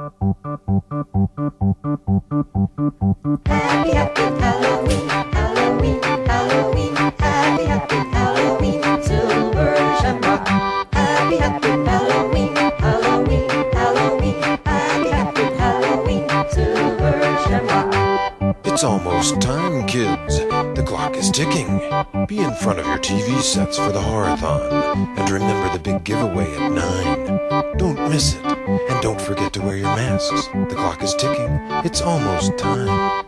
Happy, Halloween, Halloween, Halloween. Happy, Halloween, silver shamrock. Happy, happy Halloween, Halloween, Halloween. Happy, happy Halloween, silver shamrock. It's almost time, kids. The clock is ticking. Be in front of your TV sets for the horathon. The clock is ticking. It's almost time.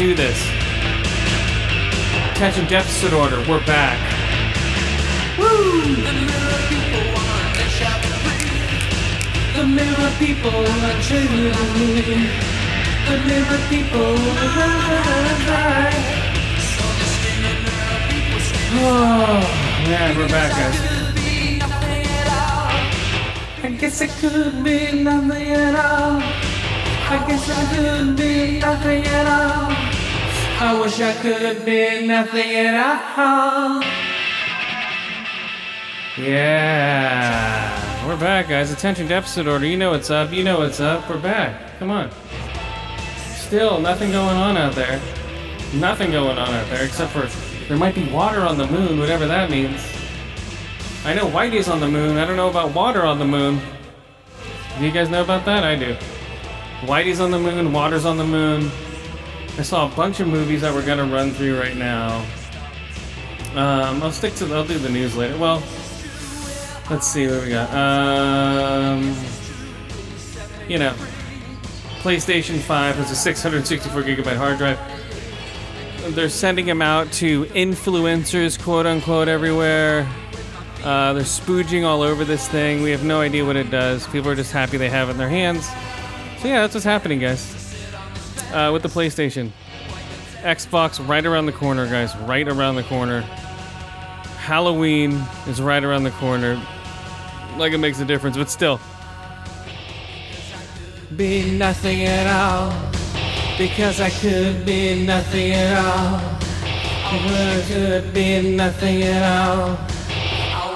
Do this. Attention deficit order. We're back. Woo! The mirror people are chilling. The mirror people are Oh, man, we're back, guys. I guess it could be nothing at all. I guess it could be nothing at all. I wish I could be nothing at all. Yeah. We're back, guys. Attention deficit order. You know what's up. You know what's up. We're back. Come on. Still, nothing going on out there. Nothing going on out there except for there might be water on the moon, whatever that means. I know Whitey's on the moon. I don't know about water on the moon. Do you guys know about that? I do. Whitey's on the moon, water's on the moon. I saw a bunch of movies that we're gonna run through right now. Um, I'll stick to. I'll do the news later. Well, let's see what we got. Um, you know, PlayStation 5 has a 664 gigabyte hard drive. They're sending them out to influencers, quote unquote, everywhere. Uh, they're spooging all over this thing. We have no idea what it does. People are just happy they have it in their hands. So yeah, that's what's happening, guys. Uh, with the PlayStation, Xbox right around the corner, guys. Right around the corner. Halloween is right around the corner. Like it makes a difference, but still. Be nothing at all. Because I could be nothing at all. I could be nothing at all.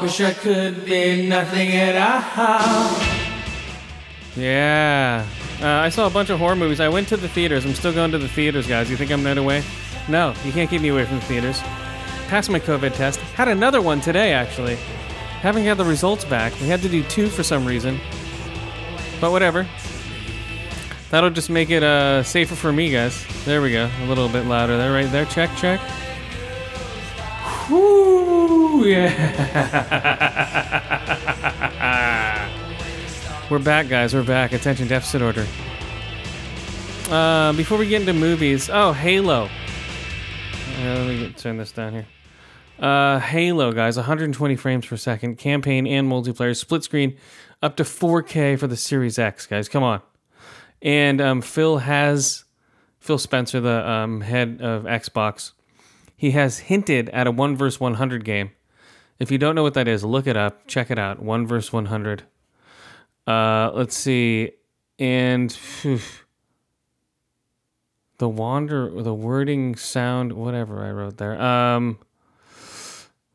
Wish I could be nothing at all. Yeah. Uh, I saw a bunch of horror movies. I went to the theaters. I'm still going to the theaters, guys. You think I'm that away? No, you can't keep me away from the theaters. Passed my COVID test. Had another one today, actually. Haven't got the results back. We had to do two for some reason. But whatever. That'll just make it uh, safer for me, guys. There we go. A little bit louder there, right there. Check, check. Whoo, yeah. We're back, guys. We're back. Attention deficit order. Uh, before we get into movies, oh, Halo. Uh, let me turn this down here. Uh, Halo, guys, 120 frames per second, campaign and multiplayer, split screen, up to 4K for the Series X, guys. Come on. And um, Phil has, Phil Spencer, the um, head of Xbox, he has hinted at a 1 verse 100 game. If you don't know what that is, look it up, check it out. 1 verse 100. Uh, let's see, and the wander, the wording, sound, whatever I wrote there. Um,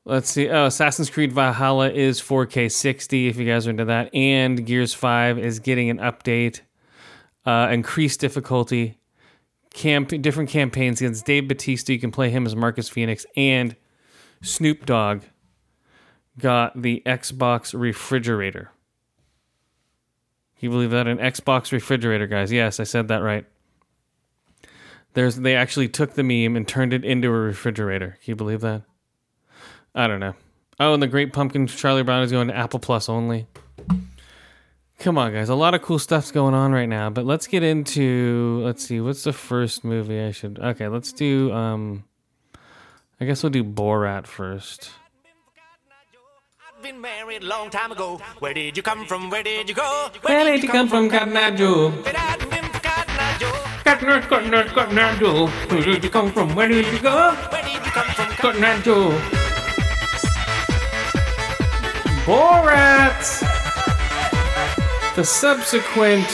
let's see. Oh, Assassin's Creed Valhalla is 4K 60 if you guys are into that, and Gears 5 is getting an update, uh, increased difficulty, camp different campaigns against Dave Batista. You can play him as Marcus Phoenix, and Snoop Dogg got the Xbox refrigerator. You believe that? An Xbox refrigerator, guys. Yes, I said that right. There's they actually took the meme and turned it into a refrigerator. Can you believe that? I don't know. Oh, and the Great Pumpkin Charlie Brown is going to Apple Plus only. Come on, guys. A lot of cool stuff's going on right now, but let's get into let's see, what's the first movie I should Okay, let's do um I guess we'll do Borat first. I've been married long time ago. Where did you come from? Where did you go? Where did you come from, Cotton Eye Joe? If it hadn't been for Cotton Eye Joe, Cotton Eye, Cotton Eye, Cotton Eye Joe. Where did you come from? Where did you go? where did you come from? Cotton Eye Joe. Borat! The subsequent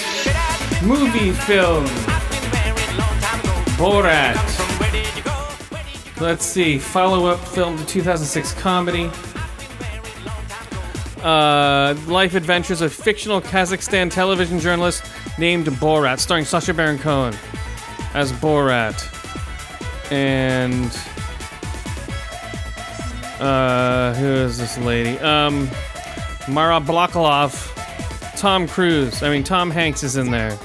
movie film, I've been married a long time ago. Borat. From where did you go? Where did you Let's see, follow up film to 2006 comedy. Uh, life adventures of fictional Kazakhstan television journalist named Borat, starring Sacha Baron Cohen as Borat. And. Uh, who is this lady? Um, Maria Bakalova, Tom Cruise. I mean, Tom Hanks is in there.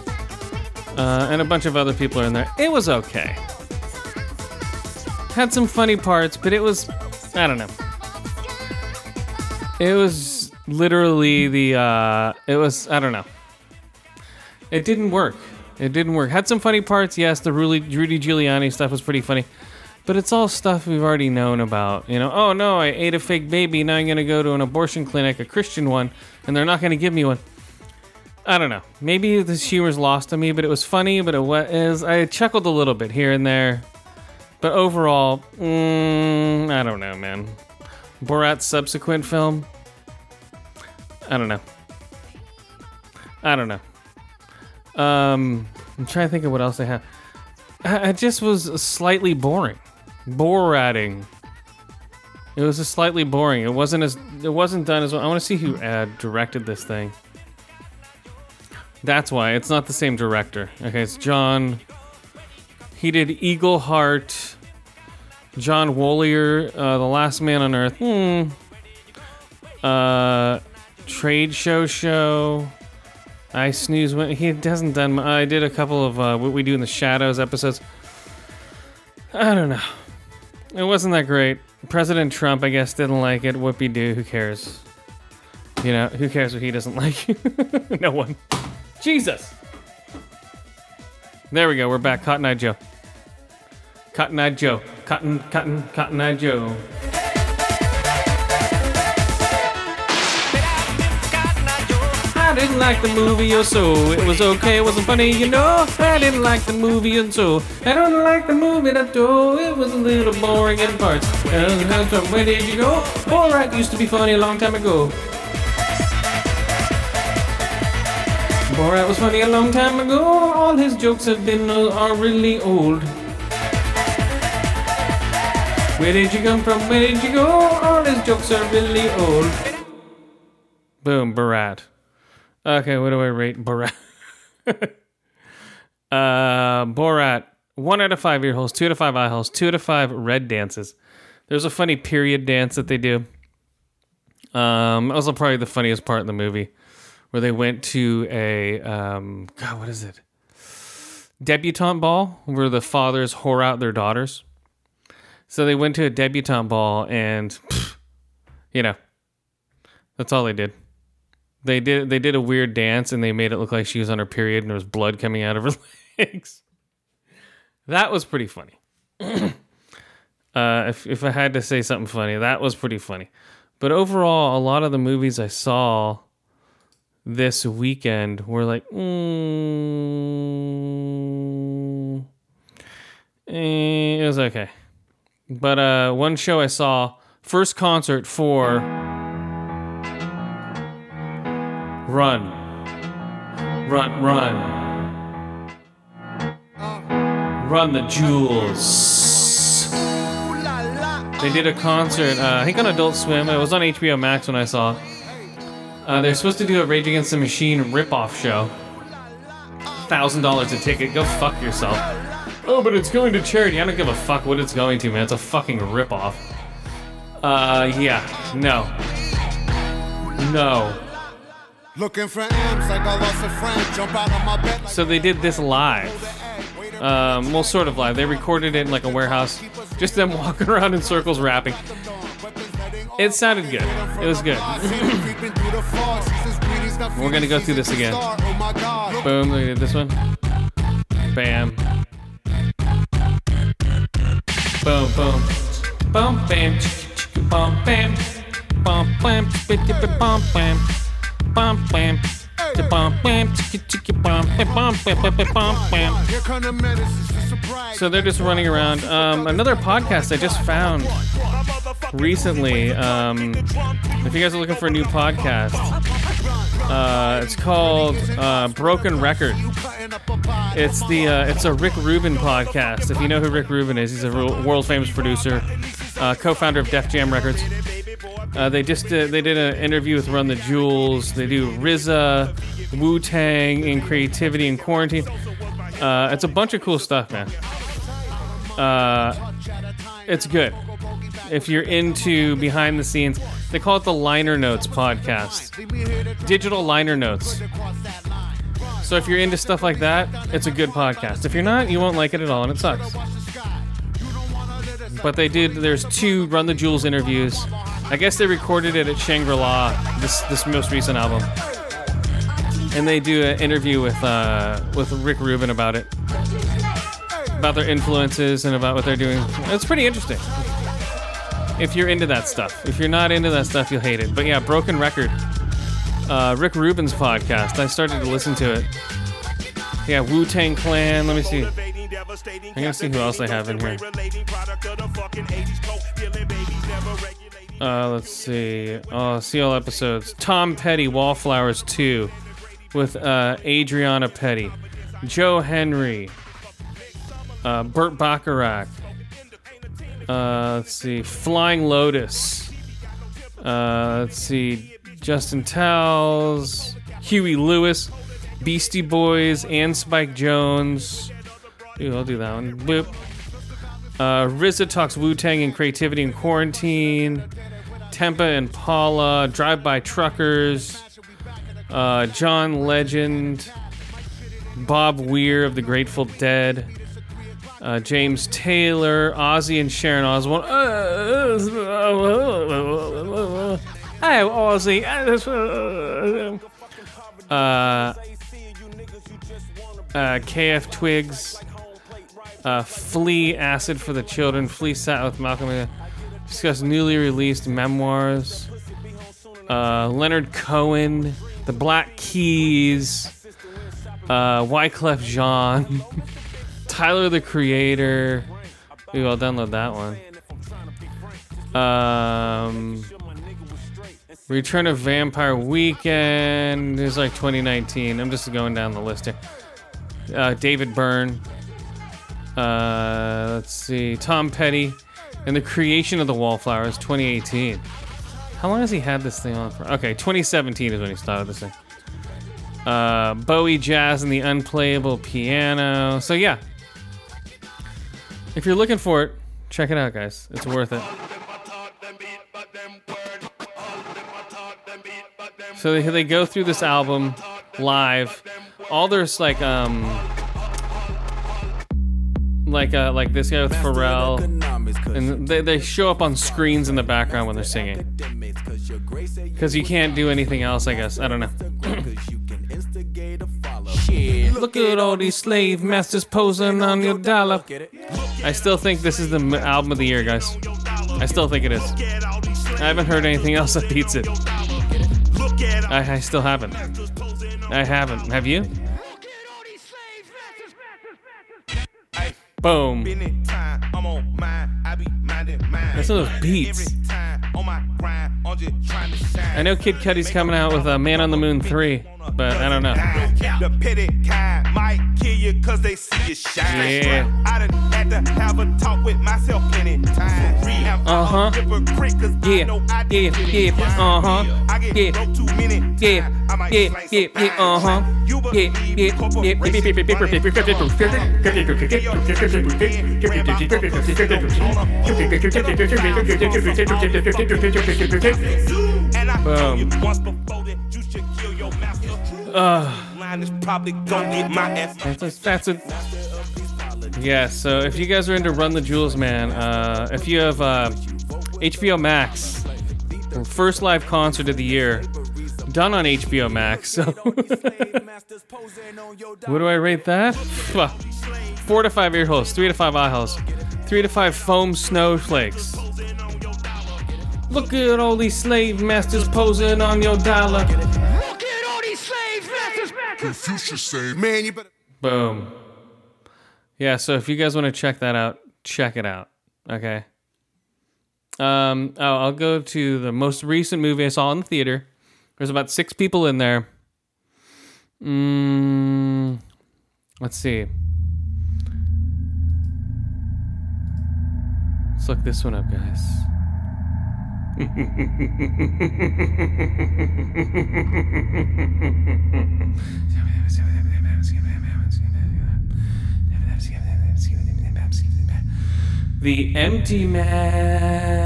Uh, and a bunch of other people are in there. It was okay had some funny parts, but it was I don't know. It was literally the uh it was I don't know. It didn't work. It didn't work. Had some funny parts, yes, the Rudy, Rudy Giuliani stuff was pretty funny. But it's all stuff we've already known about. You know, oh no, I ate a fake baby, now I'm gonna go to an abortion clinic, a Christian one, and they're not gonna give me one. I don't know. Maybe this humor's lost on me, but it was funny. But it was I chuckled a little bit here and there. But overall, mm, I don't know, man. Borat's subsequent film, I don't know. I don't know. Um, I'm trying to think of what else I have. I, just was slightly boring, borating. It was just slightly boring. It wasn't as it wasn't done as well. I want to see who uh, directed this thing. That's why it's not the same director. Okay, it's John. He did Eagleheart, John Woliner, uh, The Last Man on Earth. Hmm. Uh, Trade Show Show. I snooze when he hasn't done. I did a couple of uh, what we do in the shadows episodes. I don't know. It wasn't that great. President Trump, I guess, didn't like it. Whoopie doo. Who cares? You know, who cares what he doesn't like? no one. Jesus. There we go. We're back. Cotton Eye Joe. Cotton Eye Joe. Cotton, cotton, Cotton Eye Joe. I didn't like the movie or so. It was okay, it wasn't funny, you know. I didn't like the movie and so. I don't like the movie that though. It was a little boring in parts. Where did you go? Borat used to be funny a long time ago. Borat was funny a long time ago. All his jokes have been uh, are really old. Where did you come from? Where did you go? All his jokes are really old. Boom, Borat. Okay, what do I rate Borat? uh, Borat. One out of five ear holes, two out of five eye holes, two out of five red dances. There's a funny period dance that they do. Um, also probably the funniest part in the movie, where they went to a um, God, what is it? Debutante ball where the fathers whore out their daughters. So they went to a debutante ball, and pff, you know, that's all they did. They did they did a weird dance, and they made it look like she was on her period, and there was blood coming out of her legs. That was pretty funny. uh, if if I had to say something funny, that was pretty funny. But overall, a lot of the movies I saw this weekend were like, mm, eh, it was okay. But uh, one show I saw, first concert for Run. Run, run. Run the jewels. They did a concert, uh, I think on Adult Swim. It was on HBO Max when I saw. Uh, they're supposed to do a Rage Against the Machine ripoff show. Thousand dollars a ticket. Go fuck yourself. Oh, but it's going to charity. I don't give a fuck what it's going to, man. It's a fucking ripoff. Uh, yeah. No. No. Looking for M's like I lost a friend. Jump out of my bed. So they did this live. Um, well, sort of live. They recorded it in like a warehouse. Just them walking around in circles rapping. It sounded good. It was good. We're gonna go through this again. Boom, they did this one. Bam. Boom, boom. Bum, bam. Bum, bam. Bum, bam. Bum, bam. Bum. Bum. Here come the. So they're just running around. Um, another podcast I just found recently. Um, if you guys are looking for a new podcast, uh, it's called uh, Broken Record. It's the uh, it's a Rick Rubin podcast. If you know who Rick Rubin is, he's a world famous producer, uh, co-founder of Def Jam Records. Uh, they just did, they did an interview with Run the Jewels. They do RZA, Wu Tang and creativity in quarantine. Uh, it's a bunch of cool stuff, man. Uh, it's good. If you're into behind the scenes, they call it the Liner Notes podcast. Digital liner notes. So if you're into stuff like that, it's a good podcast. If you're not, you won't like it at all, and it sucks. But they did. There's two Run the Jewels interviews. I guess they recorded it at Shangri La. This this most recent album, and they do an interview with uh, with Rick Rubin about it, about their influences and about what they're doing. It's pretty interesting. If you're into that stuff, if you're not into that stuff, you'll hate it. But yeah, Broken Record, uh, Rick Rubin's podcast. I started to listen to it. Yeah, Wu Tang Clan. Let me see. I'm gonna see who else they have in here. Uh, let's see. Oh, see all episodes. Tom Petty, Wallflowers 2, with uh, Adriana Petty, Joe Henry, uh, Burt Bacharach. Uh, let's see. Flying Lotus. Uh, let's see. Justin Towles, Huey Lewis, Beastie Boys, and Spike Jonze. I'll do that one. Boop. Uh, RZA talks Wu Tang and creativity in quarantine. Tame Impala, Drive By Truckers, uh, John Legend, Bob Weir of the Grateful Dead, uh, James Taylor, Ozzy and Sharon Osbourne. Hi, Ozzy. Uh, uh, FKA twigs, uh, Flea Acid for the Children, Flea sat with Malcolm. Discuss newly released memoirs. Uh, Leonard Cohen, The Black Keys, uh, Wyclef Jean, Tyler the Creator. Ooh, I'll download that one. Um, Return of Vampire Weekend is like 2019. I'm just going down the list here. Uh, David Byrne. Uh, let's see. Tom Petty. And the creation of the Wallflowers, 2018. How long has he had this thing on for? Okay, 2017 is when he started this thing. Uh, Bowie Jazz and the Unplayable Piano. So, yeah. If you're looking for it, check it out, guys. It's worth it. So they, they go through this album live. All there's like um like uh like this guy with Pharrell, and they they show up on screens in the background when they're singing. Because you can't do anything else, I guess. I don't know. Look at all these slave masters posing on your dollar. I still think this is the album of the year, guys. I still think it is. I haven't heard anything else that beats it. I, I still haven't. I haven't. Have you? Boom. That's those beats. I'm just trying to shine. I know Kid Cudi's coming out with a Man on the Moon 3, but I don't know. The petty kind might kill you cause they see you shine. Yeah. I done had to have a talk with myself plenty times. Am I a Uh-huh. hypocrite 'cause I Yeah, yeah, yeah, uh-huh, yeah, broke too many times. Yeah, yeah, yeah, uh-huh. shine. You Yeah, yeah, yeah, And I told you once before that you should kill your master. Line is probably gonna get my ass. That's a, that's a yeah. So if you guys are into Run the Jewels, man, uh, if you have uh, HBO Max, first live concert of the year, done on HBO Max. So what do I rate that? Four to five ear holes, three to five eye holes, three to five foam snowflakes. Look at all these slave masters posing on your dollar. Look at all these slave masters. Confucius say, man, you better. Boom. Yeah, so if you guys want to check that out, check it out. Okay. Um, oh, I'll go to the most recent movie I saw in the theater. There's about six people in there. Mm, let's see. Let's look this one up, guys. The Empty Man.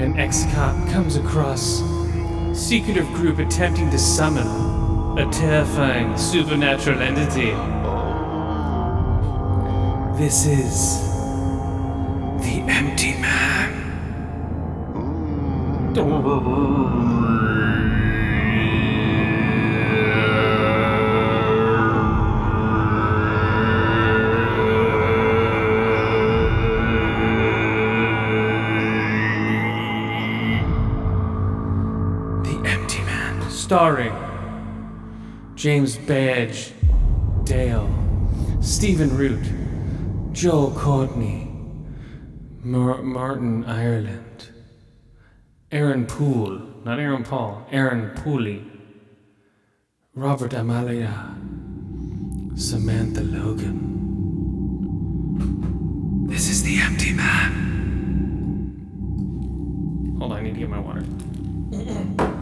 An ex-cop comes across secretive group attempting to summon a terrifying supernatural entity. This is the Empty Man. Starring James Badge, Dale, Stephen Root, Joel Courtney, Mar- Marin Ireland, Aaron Poole, not Aaron Paul, Aaron Pooley, Robert Amalia, Samantha Logan. This is the Empty Man. Hold on, I need to get my water.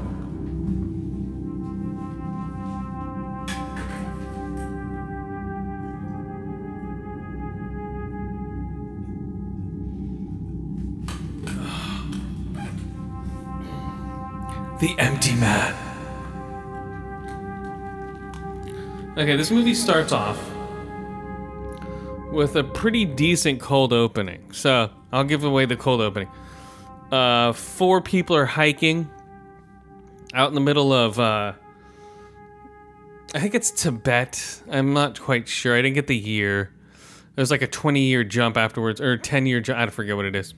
The Empty Man. Okay, this movie starts off with a pretty decent cold opening. So I'll give away the cold opening. Uh, four people are hiking out in the middle of, uh, I think it's Tibet. I'm not quite sure. I didn't get the year. There's like a 20 year jump afterwards, or 10 year jump. I forget what it is.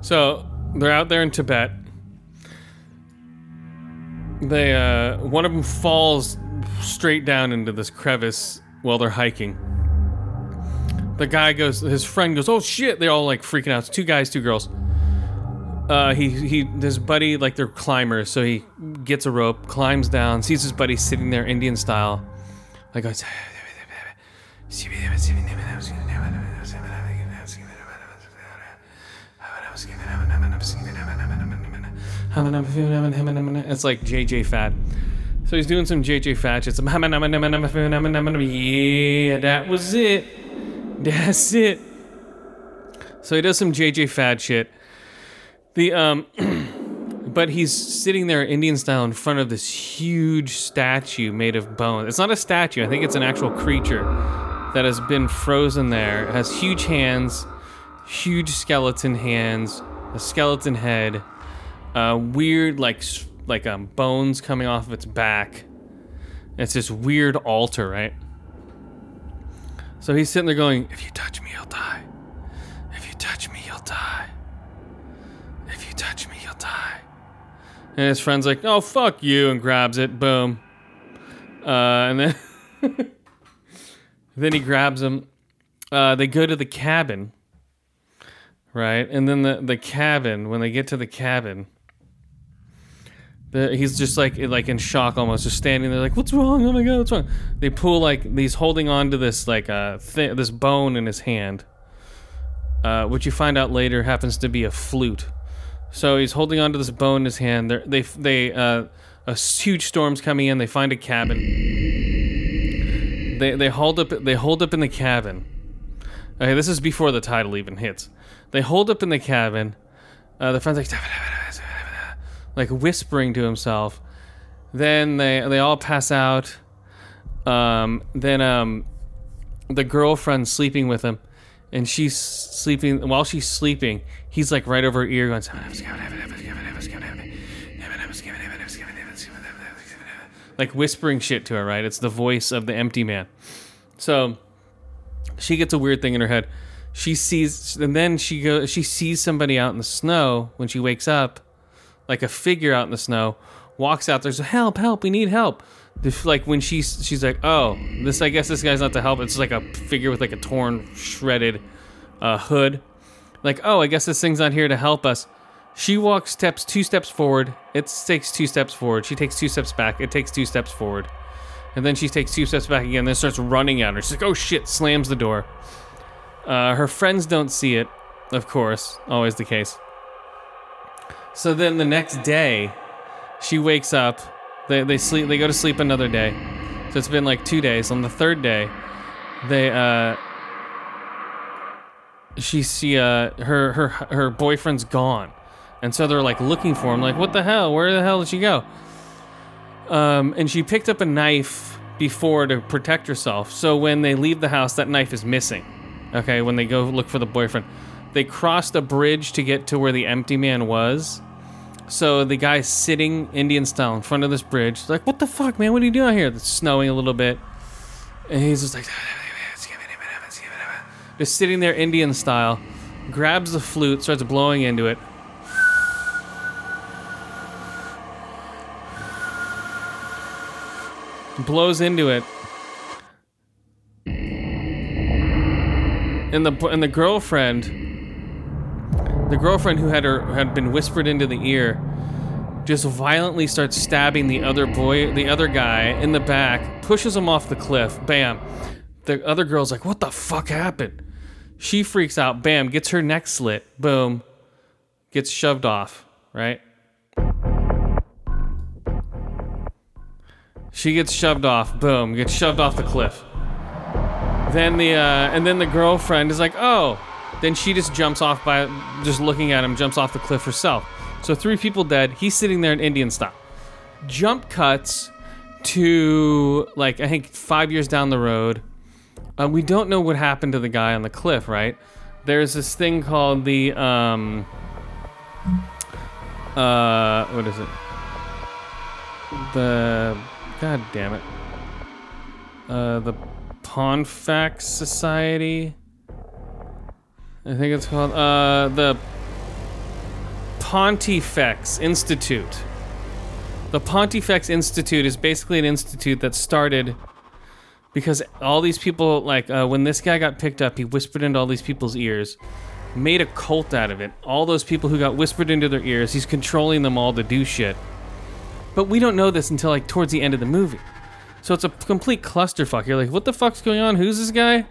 So they're out there in Tibet. They uh one of them falls straight down into this crevice while they're hiking. The guy goes his friend goes, "Oh shit." They're all like freaking out. It's two guys, two girls. Uh he he his buddy like they're climbers, so he gets a rope, climbs down, sees his buddy sitting there Indian style. Like goes It's like JJ Fad. So he's doing some JJ Fad shit. Yeah, that was it. That's it. So he does some JJ Fad shit. The um, but he's sitting there Indian style in front of this huge statue made of bone. It's not a statue. I think it's an actual creature that has been frozen there. It has huge hands, huge skeleton hands, a skeleton head, uh, weird like like um, bones coming off of its back. It's this weird altar, right? So he's sitting there going, "If you touch me, you'll die. If you touch me, you'll die. If you touch me, you'll die." And his friend's like, "Oh fuck you," and grabs it. Boom. Uh, and then then he grabs him. Uh, they go to the cabin, right? And then the the cabin. When they get to the cabin, he's just like like in shock almost, just standing there like, "What's wrong? Oh my god, what's wrong?" They pull like he's holding on to this like uh thi- this bone in his hand, uh, which you find out later happens to be a flute. So he's holding on to this bone in his hand. They're, they they uh, a huge storm's coming in. They find a cabin. They they hold up they hold up in the cabin. Okay, this is before the title even hits. They hold up in the cabin. Uh, the friend's like like whispering to himself. Then they they all pass out. Um, then um, the girlfriend's sleeping with him, and she's sleeping while she's sleeping. He's like right over her ear going. Like whispering shit to her, right? It's the voice of the empty man. So she gets a weird thing in her head. She sees, and then she goes. She sees somebody out in the snow when she wakes up, like a figure out in the snow. Walks out. There's help, help. We need help. Like when she's she's like, oh, this. I guess this guy's not to help. It's like a figure with like a torn, shredded uh, hood. Like, oh, I guess this thing's not here to help us. She walks steps two steps forward. It takes two steps forward. She takes two steps back. It takes two steps forward. And then she takes two steps back again, then starts running at her. She's like, oh shit, slams the door. Uh, her friends don't see it, of course, always the case. So then the next day, she wakes up. They, they sleep. They go to sleep another day. So it's been like two days. On the third day, they uh, she see uh her her her boyfriend's gone, and so they're like looking for him. Like, what the hell? Where the hell did she go? Um, and she picked up a knife before to protect herself. So when they leave the house, that knife is missing. Okay, when they go look for the boyfriend, they crossed a bridge to get to where the empty man was. So the guy's sitting Indian style in front of this bridge. Like, what the fuck, man? What are you doing out here? It's snowing a little bit, and he's just like, just sitting there Indian style. Grabs the flute, starts blowing into it. blows into it. And the and the girlfriend, the girlfriend who had her had been whispered into the ear, just violently starts stabbing the other boy, the other guy in the back, pushes him off the cliff. Bam. The other girl's like, "What the fuck happened?" She freaks out. Bam, gets her neck slit. Boom. Gets shoved off, right? She gets shoved off. Boom. Gets shoved off the cliff. Then the uh, and then the girlfriend is like, oh. Then she just jumps off by just looking at him. Jumps off the cliff herself. So three people dead. He's sitting there in Indian style. Jump cuts to like I think five years down the road. Uh, we don't know what happened to the guy on the cliff, right? There's this thing called the um. Uh, what is it? The God damn it. Uh, the Ponfax Society. I think it's called uh the Pontifex Institute. The Pontifex Institute is basically an institute that started because all these people, like uh, when this guy got picked up, he whispered into all these people's ears, made a cult out of it. All those people who got whispered into their ears, he's controlling them all to do shit. But we don't know this until like towards the end of the movie. So it's a complete clusterfuck. You're like, what the fuck's going on? Who's this guy?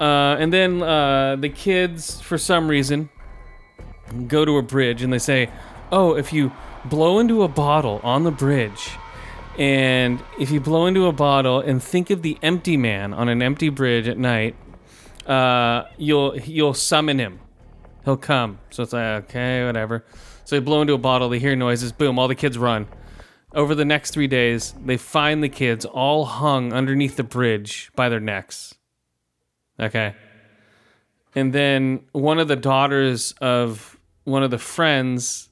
Uh, and then uh, the kids, for some reason, go to a bridge and they say, oh, if you blow into a bottle on the bridge, and if you blow into a bottle and think of the empty man on an empty bridge at night, uh, you'll you'll summon him. He'll come. So it's like okay, whatever. So they blow into a bottle. They hear noises. Boom! All the kids run. Over the next three days, they find the kids all hung underneath the bridge by their necks. Okay. And then one of the daughters of one of the friends,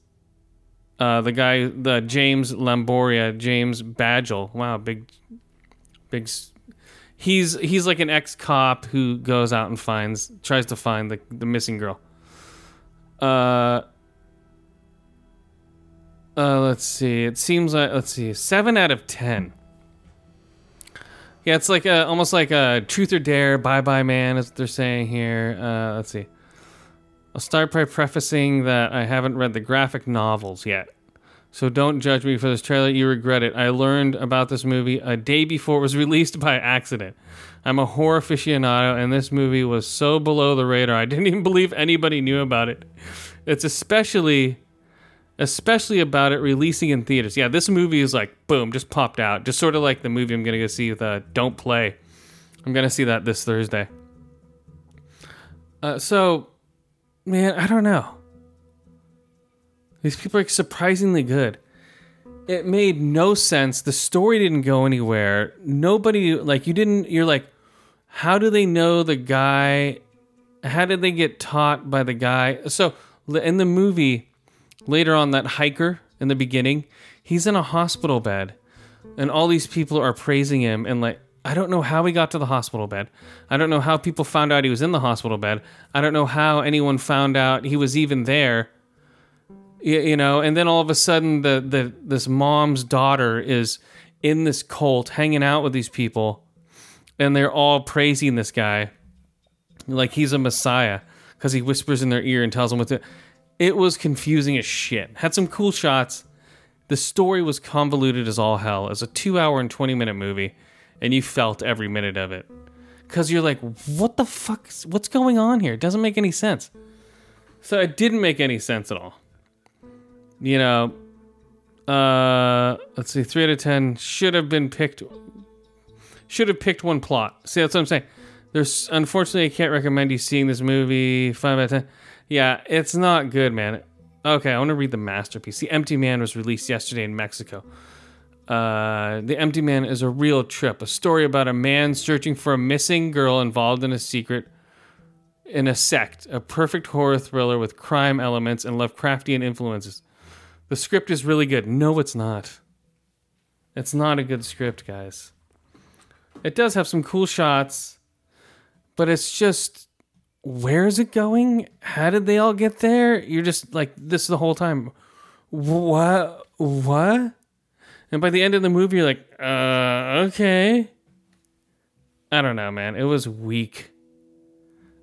uh, the guy, the James Lamboria, James Badgel. Wow, big, big. He's he's like an ex cop who goes out and finds, tries to find the the missing girl. Uh. Uh, let's see. It seems like let's see, seven out of ten. Yeah, it's like a, almost like a truth or dare, bye bye man, is what they're saying here. Uh, let's see. I'll start by prefacing that I haven't read the graphic novels yet. So don't judge me for this trailer. You regret it. I learned about this movie a day before it was released by accident. I'm a horror aficionado, and this movie was so below the radar, I didn't even believe anybody knew about it. It's especially especially about it releasing in theaters. Yeah, this movie is like boom, just popped out, just sort of like the movie I'm gonna go see with uh, Don't Play. I'm gonna see that this Thursday. Uh, so, man, I don't know. These people are surprisingly good. It made no sense. The story didn't go anywhere. Nobody like you didn't. You're like, how do they know the guy? How did they get taught by the guy? So in the movie later on that hiker in the beginning he's in a hospital bed and all these people are praising him and like i don't know how he got to the hospital bed. I don't know how people found out he was in the hospital bed. I don't know how anyone found out he was even there. You, know and then all of a sudden the, the this mom's daughter is in this cult hanging out with these people and they're all praising this guy. Like he's a messiah because he whispers in their ear and tells them what to it was confusing as shit. Had some cool shots. The story was convoluted as all hell. Was a two hour and 20 minute movie, and you felt every minute of it. Because you're like, what the fuck? What's going on here? It doesn't make any sense. So it didn't make any sense at all. You know, uh, let's see, three out of 10 should have been picked. Should have picked one plot. See, that's what I'm saying. There's unfortunately, I can't recommend you seeing this movie. Five out of 10. Yeah, it's not good, man. Okay, I want to read the masterpiece. The Empty Man was released yesterday in Mexico. Uh, the Empty Man is a real trip, a story about a man searching for a missing girl involved in a secret in a sect, a perfect horror thriller with crime elements and Lovecraftian influences. The script is really good. No, it's not. It's not a good script, guys. It does have some cool shots, but it's just where is it going? How did they all get there? You're just like this the whole time. What? What? And by the end of the movie, you're like, uh, okay. I don't know, man. It was weak.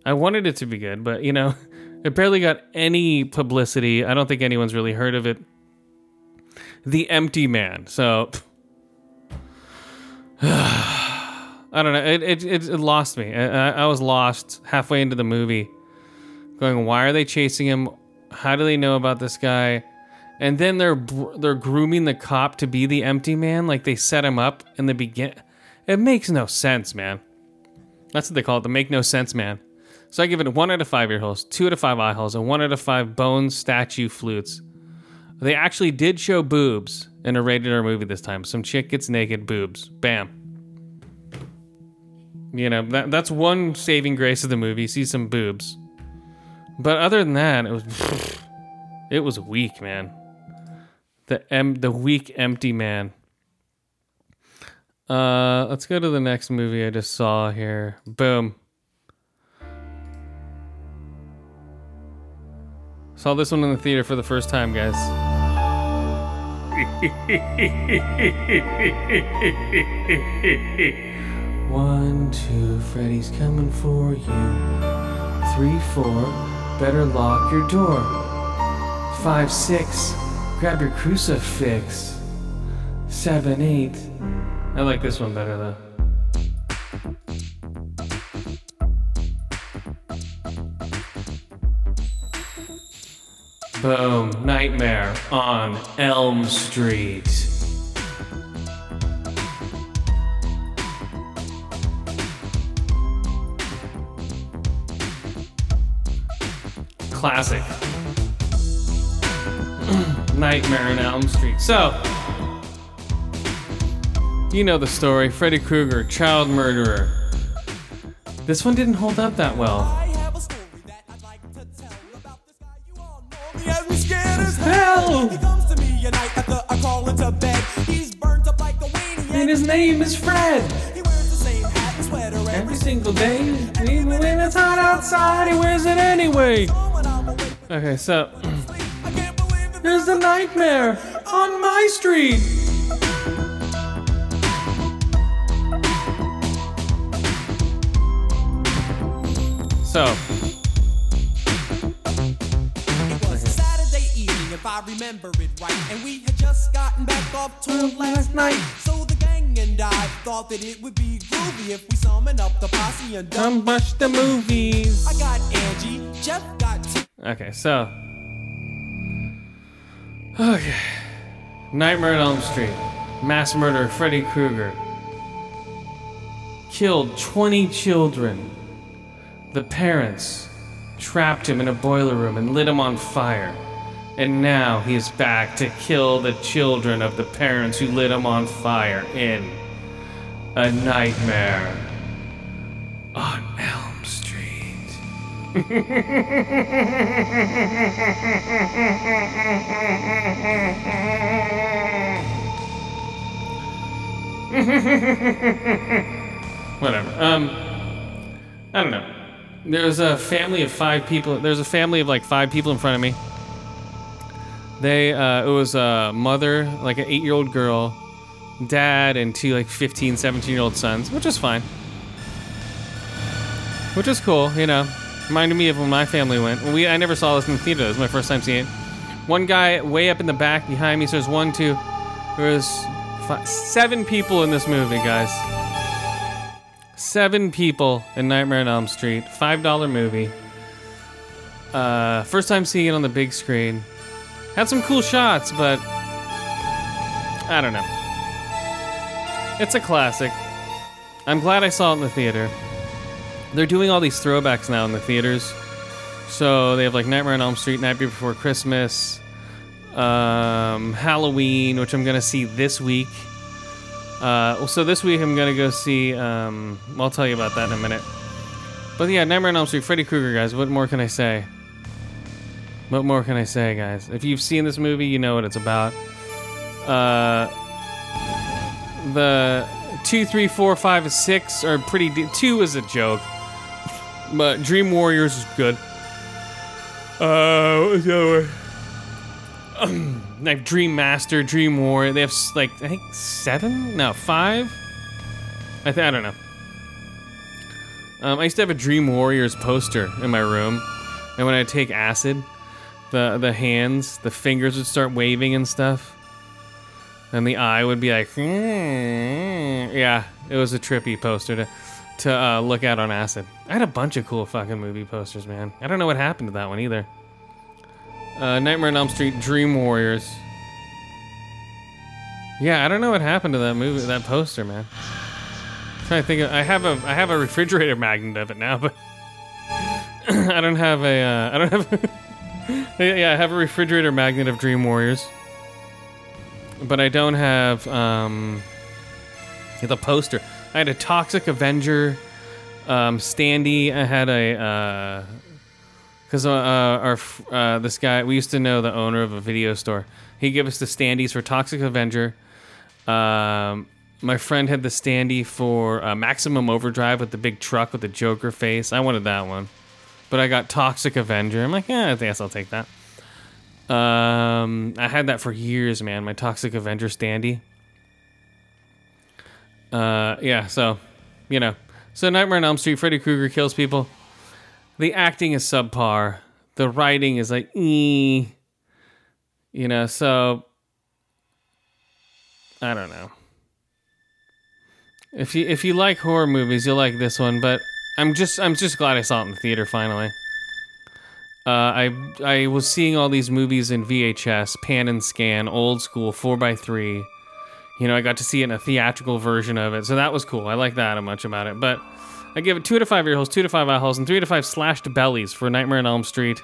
I wanted it to be good, but you know, it barely got any publicity. I don't think anyone's really heard of it. The Empty Man. So. I don't know. It it, it, it lost me. I, I was lost halfway into the movie, going, "Why are they chasing him? How do they know about this guy?" And then they're they're grooming the cop to be the empty man, like they set him up in the begin. It makes no sense, man. That's what they call it, the make no sense man. So I give it one out of five ear holes, two out of five eye holes, and one out of five bone statue flutes. They actually did show boobs in a rated R movie this time. Some chick gets naked, boobs, bam. You know, that that's one saving grace of the movie. See some boobs. But other than that, it was it was weak, man. The em- the weak empty man. Uh let's go to the next movie I just saw here. Boom. Saw this one in the theater for the first time, guys. One, two, Freddy's coming for you. Three, four, better lock your door. Five, six, grab your crucifix. Seven, eight. I like this one better though. Boom. Nightmare on Elm Street. Classic. Nightmare on Elm Street. So, you know the story Freddy Krueger, child murderer. This one didn't hold up that well. Hell! And his name is Fred. Every single day, even when it's hot outside, he wears it anyway. When I'm awake. Okay, so I can't believe it. there's a nightmare on my street. So, It was a Saturday evening, if I remember it right. And we had just gotten back off tour last night. So the gang and I thought that it would be groovy if we summon up the posse and come the movies. I got Angie, Jeff got T. Okay, so. Okay. Nightmare on Elm Street. Mass murderer Freddy Krueger. Killed 20 children. The parents trapped him in a boiler room and lit him on fire. And now he is back to kill the children of the parents who lit him on fire in a nightmare on Elm. Whatever. Um, I don't know. There's a family of five people. There's a family of like five people in front of me. They, uh, it was a mother, like an eight year old girl, dad, and two like 15, 17 year old sons, which is fine. Which is cool, you know. Reminded me of when my family went. We I never saw this in the theater. It was my first time seeing it. One guy way up in the back behind me. So there's one, two. there's five, seven people in this movie, guys. Seven people in Nightmare on Elm Street. Five dollar movie. Uh, first time seeing it on the big screen. Had some cool shots, but I don't know. It's a classic. I'm glad I saw it in the theater. They're doing all these throwbacks now in the theaters. So they have like Nightmare on Elm Street, Night Before Christmas, um, Halloween, which I'm gonna see this week. Uh, so this week I'm gonna go see. Um, I'll tell you about that in a minute. But yeah, Nightmare on Elm Street, Freddy Krueger, guys. What more can I say? What more can I say, guys? If you've seen this movie, you know what it's about. Uh, the two, three, four, five, and six are pretty. De- two is a joke, but Dream Warriors is good. Uh, what was the other one? like Dream Master, Dream Warrior. They have like I think seven, no five. I th- I don't know. Um, I used to have a Dream Warriors poster in my room, and when I take acid, the the hands, the fingers would start waving and stuff, and the eye would be like, "Hmm." yeah, it was a trippy poster to to uh, look at on acid. I had a bunch of cool fucking movie posters, man. I don't know what happened to that one either. Uh, Nightmare on Elm Street, Dream Warriors. Yeah, I don't know what happened to that movie, that poster, man. I'm trying to think. Of, I have a I have a refrigerator magnet of it now, but I don't have a uh, I don't have. yeah, I have a refrigerator magnet of Dream Warriors, but I don't have um the poster. I had a Toxic Avenger um, standee. I had a uh, because uh, uh, our uh, this guy we used to know the owner of a video store. He gave us the standees for Toxic Avenger. Um, my friend had the standee for uh, Maximum Overdrive with the big truck with the Joker face. I wanted that one, but I got Toxic Avenger. I'm like, yeah, I guess I'll take that. Um, I had that for years, man. My Toxic Avenger standee. Uh, yeah, so you know, so Nightmare on Elm Street, Freddy Krueger kills people. The acting is subpar. The writing is like, eh. you know. So I don't know. If you if you like horror movies, you'll like this one. But I'm just I'm just glad I saw it in the theater finally. Uh, I I was seeing all these movies in VHS, pan and scan, old school, four x three. You know, I got to see it in a theatrical version of it, so that was cool. I like that much about it. But I give it two to five ear holes, two to five eye holes, and three to five slashed bellies for Nightmare on Elm Street.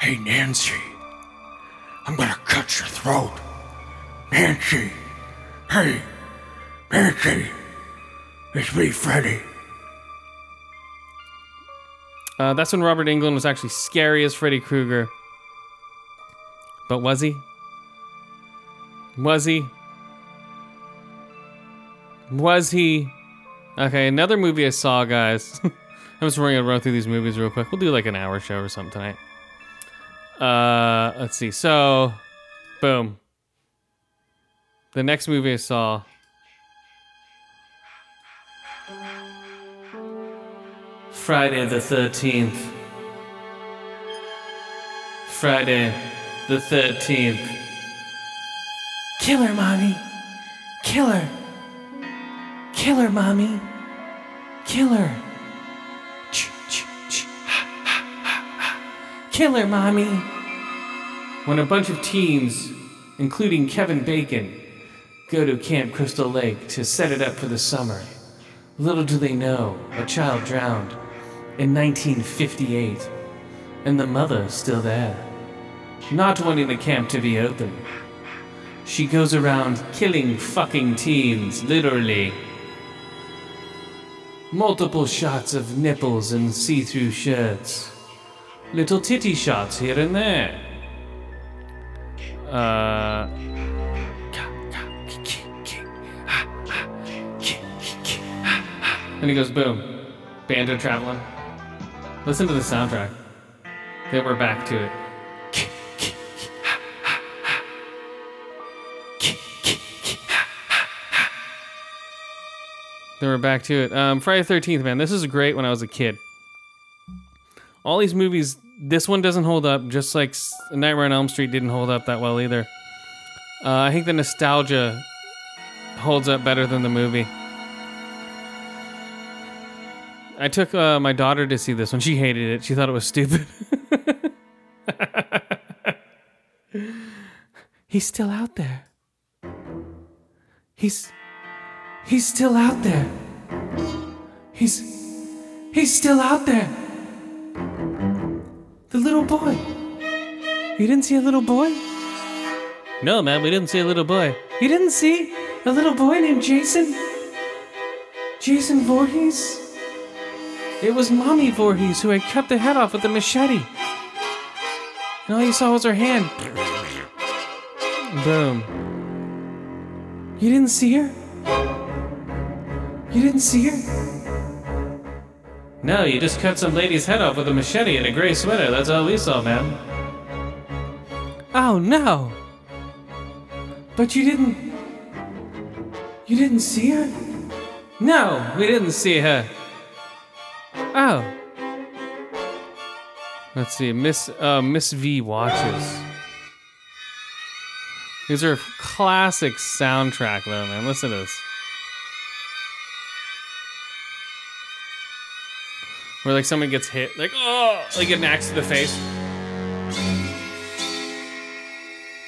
Hey, Nancy, I'm gonna cut your throat. Nancy, hey, Nancy, it's me, Freddy. Uh, that's when Robert Englund was actually scary as Freddy Krueger. But was he? Was he? Was he? Okay, another movie I saw, guys. I'm just going to run through these movies real quick. We'll do like an hour show or something tonight. Uh, let's see. So, boom. The next movie I saw. Friday the 13th. Friday the 13th. Killer, mommy. Killer. Killer, mommy. Killer. Killer, mommy. When a bunch of teens, including Kevin Bacon, go to Camp Crystal Lake to set it up for the summer, little do they know a child drowned in 1958, and the mother's still there, not wanting the camp to be open. She goes around killing fucking teens, literally. Multiple shots of nipples and see through shirts. Little titty shots here and there. Uh. And he goes, boom. Banjo traveling. Listen to the soundtrack. Then we're back to it. Then we're back to it. Um, Friday the 13th, man. This is great when I was a kid. All these movies, this one doesn't hold up, just like Nightmare on Elm Street didn't hold up that well either. Uh, I think the nostalgia holds up better than the movie. I took uh, my daughter to see this one. She hated it. She thought it was stupid. He's still out there. He's he's still out there. He's he's still out there. The little boy. You didn't see a little boy? No, man, we didn't see a little boy. You didn't see a little boy named Jason? Jason Voorhees? It was Mommy Voorhees who had cut the head off with a machete. And all you saw was her hand. Boom. You didn't see her? You didn't see her? No, you just cut some lady's head off with a machete in a gray sweater. That's all we saw, ma'am. Oh, no. But you didn't. You didn't see her? No, we didn't see her. Oh. Let's see, Miss uh, Miss V watches. These are classic soundtrack though, man. Listen to this. Where like someone gets hit, like oh, like an axe to the face.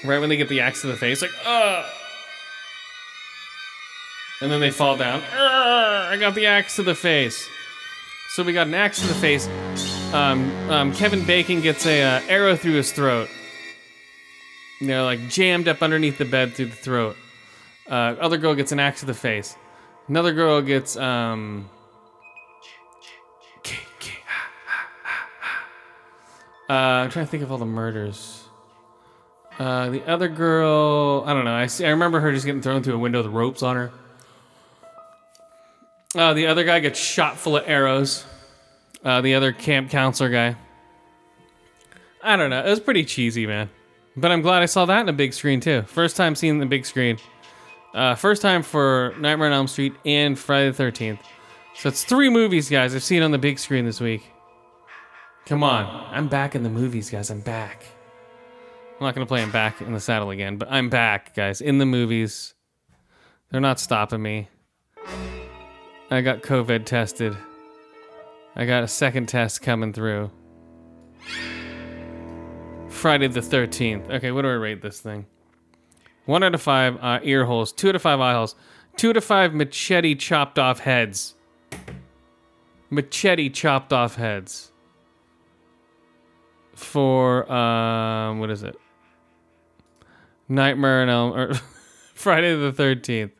Right when they get the axe to the face, like oh, and then they fall down. I got the axe to the face. So we got an axe to the face. Um, um, Kevin Bacon gets a uh, arrow through his throat. You know, like jammed up underneath the bed through the throat. Uh, other girl gets an axe to the face. Another girl gets um. Uh, I'm trying to think of all the murders. Uh, the other girl, I don't know. I see. I remember her just getting thrown through a window with ropes on her. Uh, the other guy gets shot full of arrows. Uh, the other camp counselor guy. I don't know. It was pretty cheesy, man. But I'm glad I saw that in a big screen too. First time seeing the big screen. Uh, first time for Nightmare on Elm Street and Friday the 13th. So it's three movies, guys, I've seen on the big screen this week. Come on. I'm back in the movies, guys. I'm back. I'm not to play I'm back in the saddle again, but I'm back, guys, in the movies. They're not stopping me. I got COVID tested. I got a second test coming through. Friday the 13th. Okay, what do I rate this thing? One out of five uh, ear holes, two out of five eye holes, two out of five machete chopped off heads. Machete chopped off heads. For, um, what is it? Nightmare on Elm, or Friday the 13th.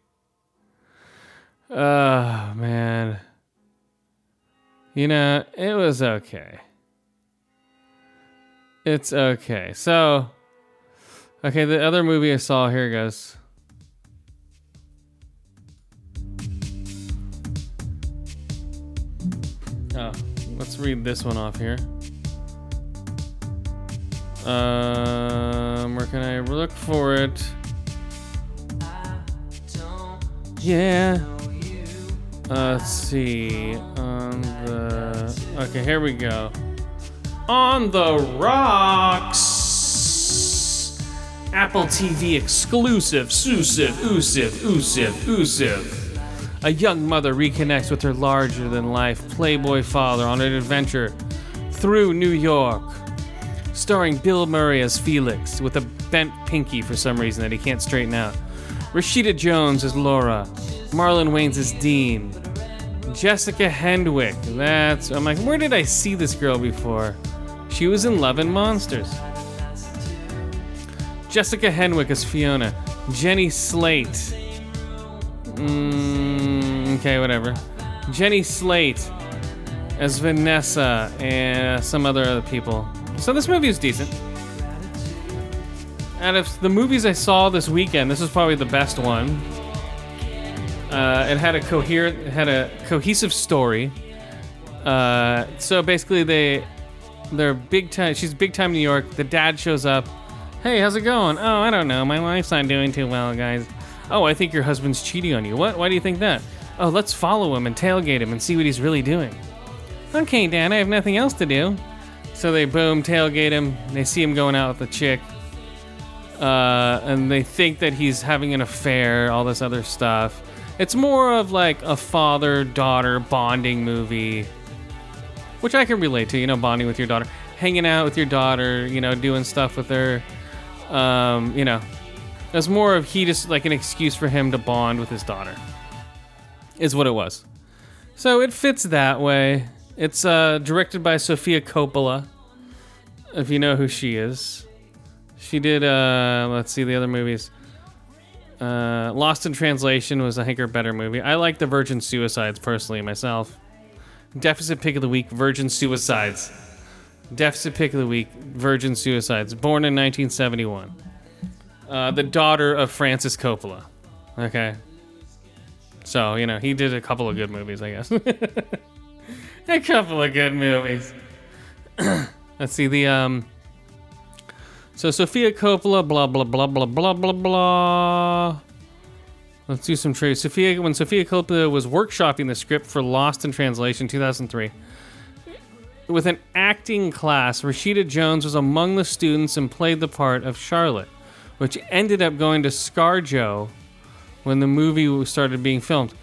Oh, man. You know, it was okay. It's okay. So, okay, the other movie I saw, here goes. Oh, let's read this one off here. Um, where can I look for it? Yeah. Uh, let's see. On the. Okay, here we go. On the Rocks! Apple TV exclusive, Susiv, Usiv, Usiv, Usiv. A young mother reconnects with her larger than life Playboy father on an adventure through New York. Starring Bill Murray as Felix with a bent pinky for some reason that he can't straighten out. Rashida Jones as Laura. Marlon Wayans as Dean. Jessica Hendwick. That's. I'm like, where did I see this girl before? She was in Love and Monsters. Jessica Henwick as Fiona. Jenny Slate. Mm, okay, whatever. Jenny Slate as Vanessa and some other other people. So this movie is decent. Out of the movies I saw this weekend, this is probably the best one. Uh, it had a coherent, it had a cohesive story. Uh, so basically, they they're big time. She's big time New York. The dad shows up. Hey, how's it going? Oh, I don't know. My wife's not doing too well, guys. Oh, I think your husband's cheating on you. What? Why do you think that? Oh, let's follow him and tailgate him and see what he's really doing. Okay, Dad, I have nothing else to do. So they boom, tailgate him. They see him going out with the chick. Uh, and they think that he's having an affair, all this other stuff. It's more of like a father daughter bonding movie, which I can relate to, you know, bonding with your daughter, hanging out with your daughter, you know, doing stuff with her. Um, you know, it's more of he just like an excuse for him to bond with his daughter, is what it was. So it fits that way. It's uh, directed by Sofia Coppola, if you know who she is. She did, uh, let's see the other movies. Uh, Lost in Translation was, I think, her better movie. I like The Virgin Suicides personally myself. Deficit Pick of the Week, Virgin Suicides. Deficit Pick of the Week, Virgin Suicides. Born in 1971. Uh, the daughter of Francis Coppola. Okay. So, you know, he did a couple of good movies, I guess. a couple of good movies. Let's see the um so Sofia Coppola, blah blah blah blah blah blah blah. Let's do some trades. Sofia, when Sofia Coppola was workshopping the script for Lost in Translation 2003, with an acting class, Rashida Jones was among the students and played the part of Charlotte, which ended up going to ScarJo when the movie started being filmed.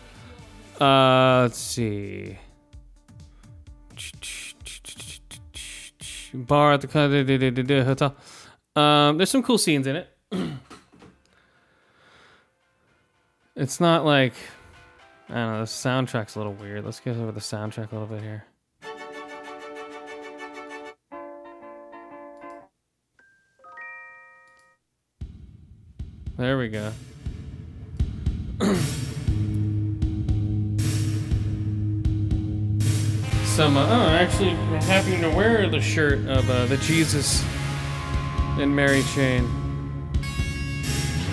Uh, let's see. Bar at the hotel. Um, there's some cool scenes in it. it's not like I don't know. The soundtrack's a little weird. Let's get over the soundtrack a little bit here. There we go. Some, uh, oh, actually, happy to wear the shirt of uh, the Jesus and Mary Chain.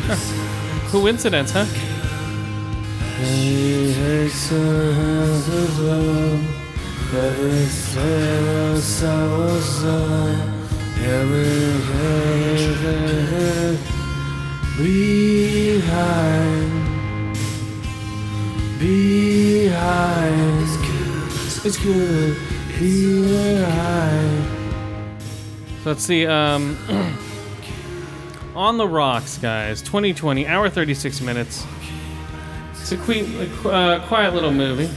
Huh. Coincidence, huh? Behind, behind, it's good. Behind. Let's see. Um, on the rocks, guys. 2020, hour 36 minutes. It's a uh, quiet little movie.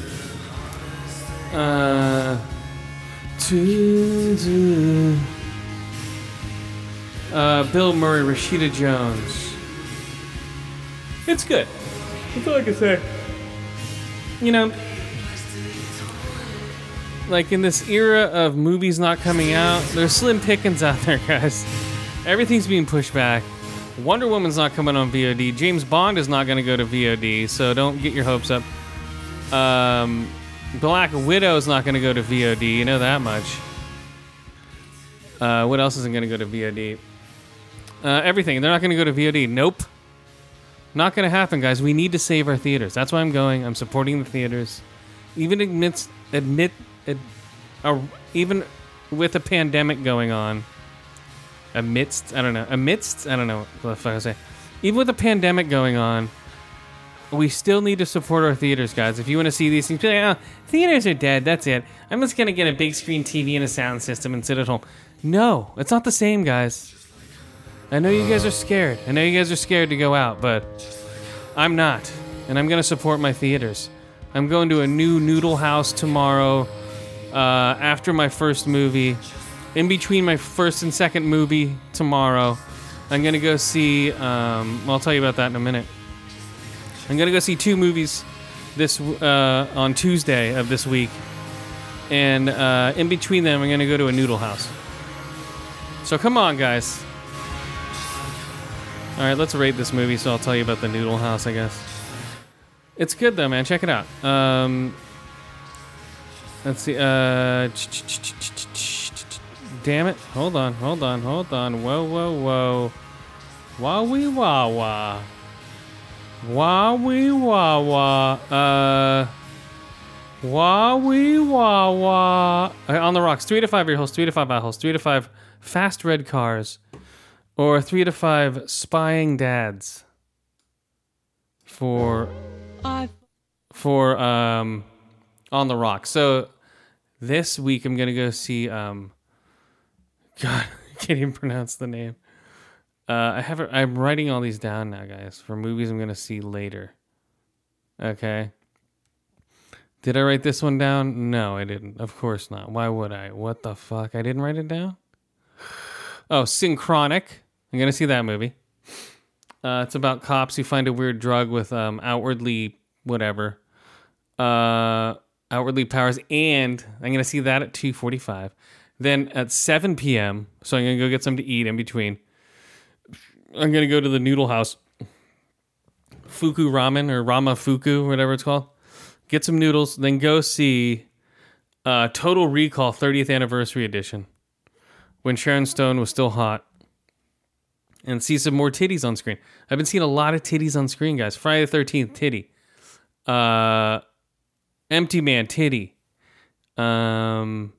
Uh. Uh, Bill Murray, Rashida Jones. It's good. That's all I can say. You know, like in this era of movies not coming out, there's slim pickings out there, guys. Everything's being pushed back. Wonder Woman's not coming on VOD. James Bond is not going to go to VOD, so don't get your hopes up. Um, Black Widow's not going to go to VOD. You know that much. Uh, what else isn't going to go to VOD? Uh, everything. They're not going to go to VOD. Nope. Not going to happen, guys. We need to save our theaters. That's why I'm going. I'm supporting the theaters. Even admits admit ad, uh, even with a pandemic going on. Amidst, I don't know. Amidst, I don't know what the fuck I say. Even with a pandemic going on, we still need to support our theaters, guys. If you want to see these things, be like, oh, theaters are dead. That's it. I'm just gonna get a big screen TV and a sound system and sit at home. No, it's not the same, guys. I know you guys are scared. I know you guys are scared to go out, but I'm not, and I'm gonna support my theaters. I'm going to a new noodle house tomorrow uh, after my first movie. In between my first and second movie tomorrow, I'm gonna go see. Um, I'll tell you about that in a minute. I'm gonna go see two movies this uh, on Tuesday of this week, and uh, in between them, I'm gonna go to a noodle house. So come on, guys. All right, let's rate this movie. So I'll tell you about the noodle house, I guess. It's good though, man. Check it out. Um, let's see. Uh, damn it! Hold on, hold on, hold on. Whoa, whoa, whoa. Wowee wah wah. Wowee wah wah. Uh. Wah wah. Uh, on the rocks. Three to five ear holes. Three to five eye holes. Three to five fast red cars. Or three to five spying dads. For. For um, on the rock. So this week I'm gonna go see um. God, I can't even pronounce the name. Uh, I have. I'm writing all these down now, guys, for movies I'm gonna see later. Okay. Did I write this one down? No, I didn't. Of course not. Why would I? What the fuck? I didn't write it down. Oh, Synchronic. I'm gonna see that movie. Uh, it's about cops who find a weird drug with um, outwardly whatever, uh, outwardly powers, and I'm gonna see that at 2:45. Then at 7 p.m., so I'm gonna go get something to eat in between. I'm gonna go to the noodle house, Fuku Ramen or Rama Fuku, whatever it's called. Get some noodles, then go see uh, Total Recall 30th Anniversary Edition when Sharon Stone was still hot, and see some more titties on screen. I've been seeing a lot of titties on screen, guys. Friday the 13th, titty. Uh, Empty Man, titty. Um,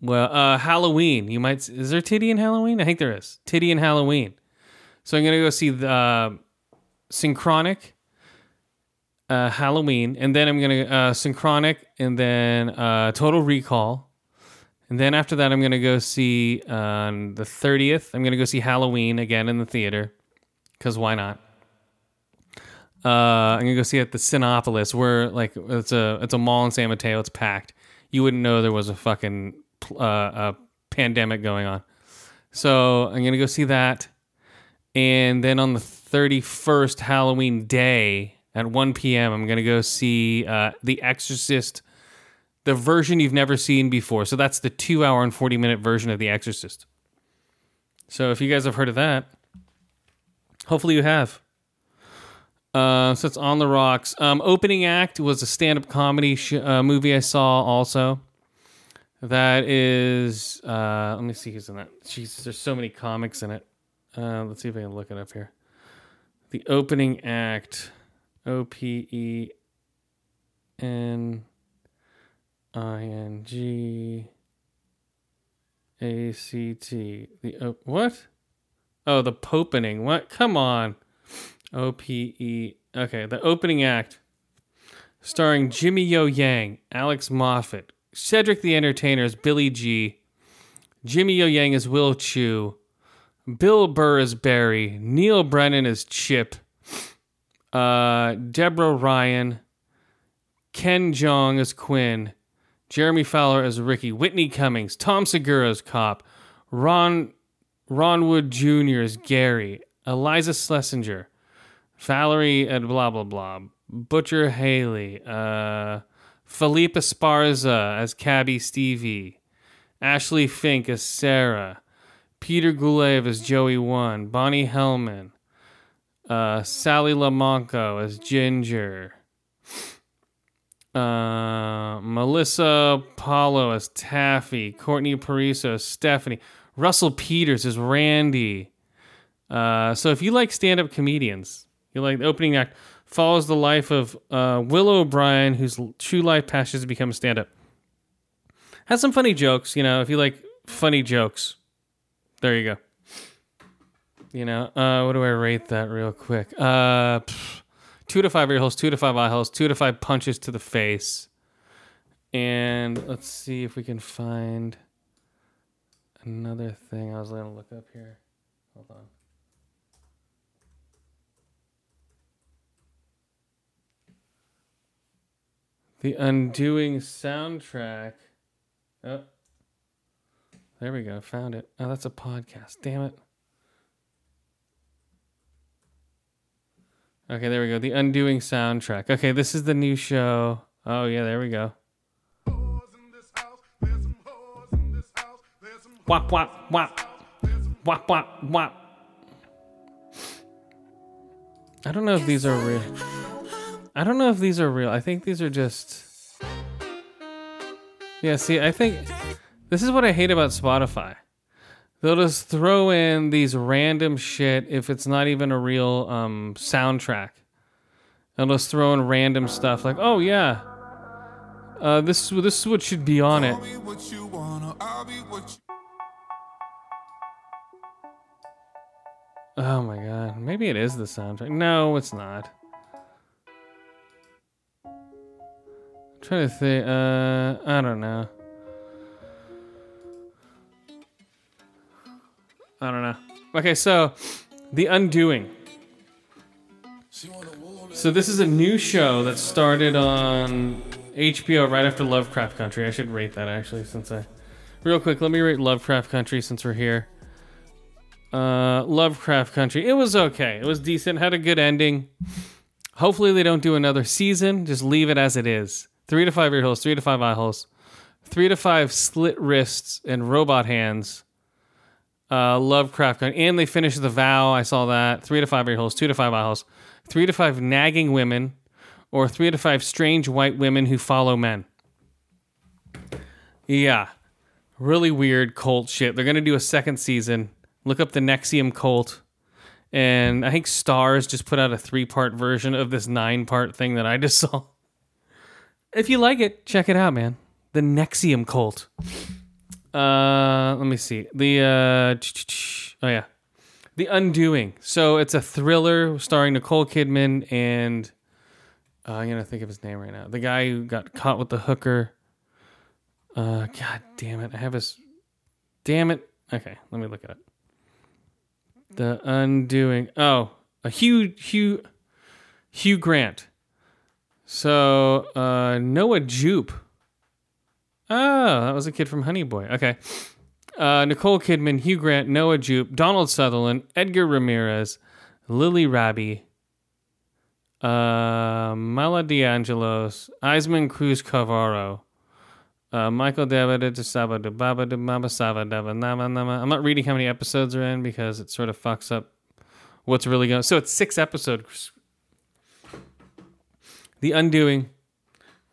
well, uh, Halloween. You might. Is there titty in Halloween? I think there is. Titty in Halloween. So I'm gonna go see the uh, Synchronic, uh, Halloween, and then I'm gonna uh, Synchronic, and then uh, Total Recall, and then after that I'm gonna go see on the 30th. I'm gonna go see Halloween again in the theater, cause why not? Uh, I'm gonna go see it at the Cinepolis, where like it's a it's a mall in San Mateo. It's packed. You wouldn't know there was a fucking uh, a pandemic going on. So I'm gonna go see that, and then on the 31st Halloween day at 1 p.m. I'm gonna go see uh, The Exorcist, the version you've never seen before. So that's the two hour and 40 minute version of The Exorcist. So if you guys have heard of that, hopefully you have. Uh, so it's on the rocks. Um, opening act was a stand-up comedy sh- uh, movie I saw also. That is, uh, let me see who's in that. Jeez, there's so many comics in it. Uh, let's see if I can look it up here. The opening act, O P E N I N G A C T. The o- what? Oh, the popening. What? Come on. O P E. Okay, the opening act, starring Jimmy O. Yang, Alex Moffat, Cedric the Entertainer as Billy G, Jimmy O. Yang as Will Chu, Bill Burr as Barry, Neal Brennan as Chip, uh, Deborah Ryan, Ken Jeong as Quinn, Jeremy Fowler as Ricky, Whitney Cummings, Tom Segura as Cop, Ron Ron Wood Jr. as Gary, Iliza Shlesinger, Valerie at blah blah blah, Butcher Haley, uh, Felipe Esparza as Cabby Stevie, Ashley Fink as Sarah, Peter Goulet as Joey One, Bonnie Hellman, uh, Sally Lamonco as Ginger, uh, Melissa Paulo as Taffy, Courtney Pariso as Stephanie, Russell Peters as Randy. Uh, so if you like stand-up comedians, you like the opening act follows the life of uh, Willow O'Brien, whose true life passion to become a stand-up. Has some funny jokes, you know. If you like funny jokes, there you go. You know, uh, what do I rate that real quick? Uh, pff, two to five ear holes, two to five eye holes, two to five punches to the face. And let's see if we can find another thing I was going to look up here. Hold on. The Undoing soundtrack. Oh. There we go. Found it. Oh, that's a podcast. Damn it. Okay, there we go. The Undoing soundtrack. Okay, this is the new show. Oh, yeah, there we go. Wop, wop, wop. Wop, wop, wop. I don't know if these are real. I don't know if these are real. I think these are just. Yeah, see, I think this is what I hate about Spotify. They'll just throw in these random shit if it's not even a real um, soundtrack. They'll just throw in random stuff like, oh yeah, uh, this is this is what should be on it. Oh my god, maybe it is the soundtrack. No, it's not. Trying to think. Uh, I don't know. I don't know. Okay, so The Undoing. So this is a new show that started on HBO right after Lovecraft Country. I should rate that actually, since I. Real quick, let me rate Lovecraft Country since we're here. Uh, Lovecraft Country. It was okay. It was decent. Had a good ending. Hopefully they don't do another season. Just leave it as it is. Three to five ear holes. Three to five eye holes. Three to five slit wrists and robot hands. Uh, Lovecraft Country. And they finished the vow. I saw that. Three to five ear holes. Two to five eye holes. Three to five nagging women, or three to five strange white women who follow men. Yeah, really weird cult shit. They're gonna do a second season. Look up the NXIVM cult. And I think Starz just put out a three part version of this nine part thing that I just saw. If you like it, check it out, man. The NXIVM cult. Uh, let me see. The uh, oh yeah, The Undoing. So it's a thriller starring Nicole Kidman and uh, I'm gonna think of his name right now. The guy who got caught with the hooker. Uh, God damn it! I have his. Damn it! Okay, let me look at it. The Undoing. Oh, a Hugh Hugh Hugh Grant. So uh, Noah Jupe. Oh, that was a kid from Honey Boy. Okay. Uh, Nicole Kidman, Hugh Grant, Noah Jupe, Donald Sutherland, Edgar Ramirez, Lily Rabe, uh, Mala D'Angelos, Eisman Cruz Carvaro, uh, Michael David de Saba de Baba de Baba Sava Dava Nama Nama. I'm not reading how many episodes are in because it sort of fucks up what's really going. So it's six episodes. The Undoing.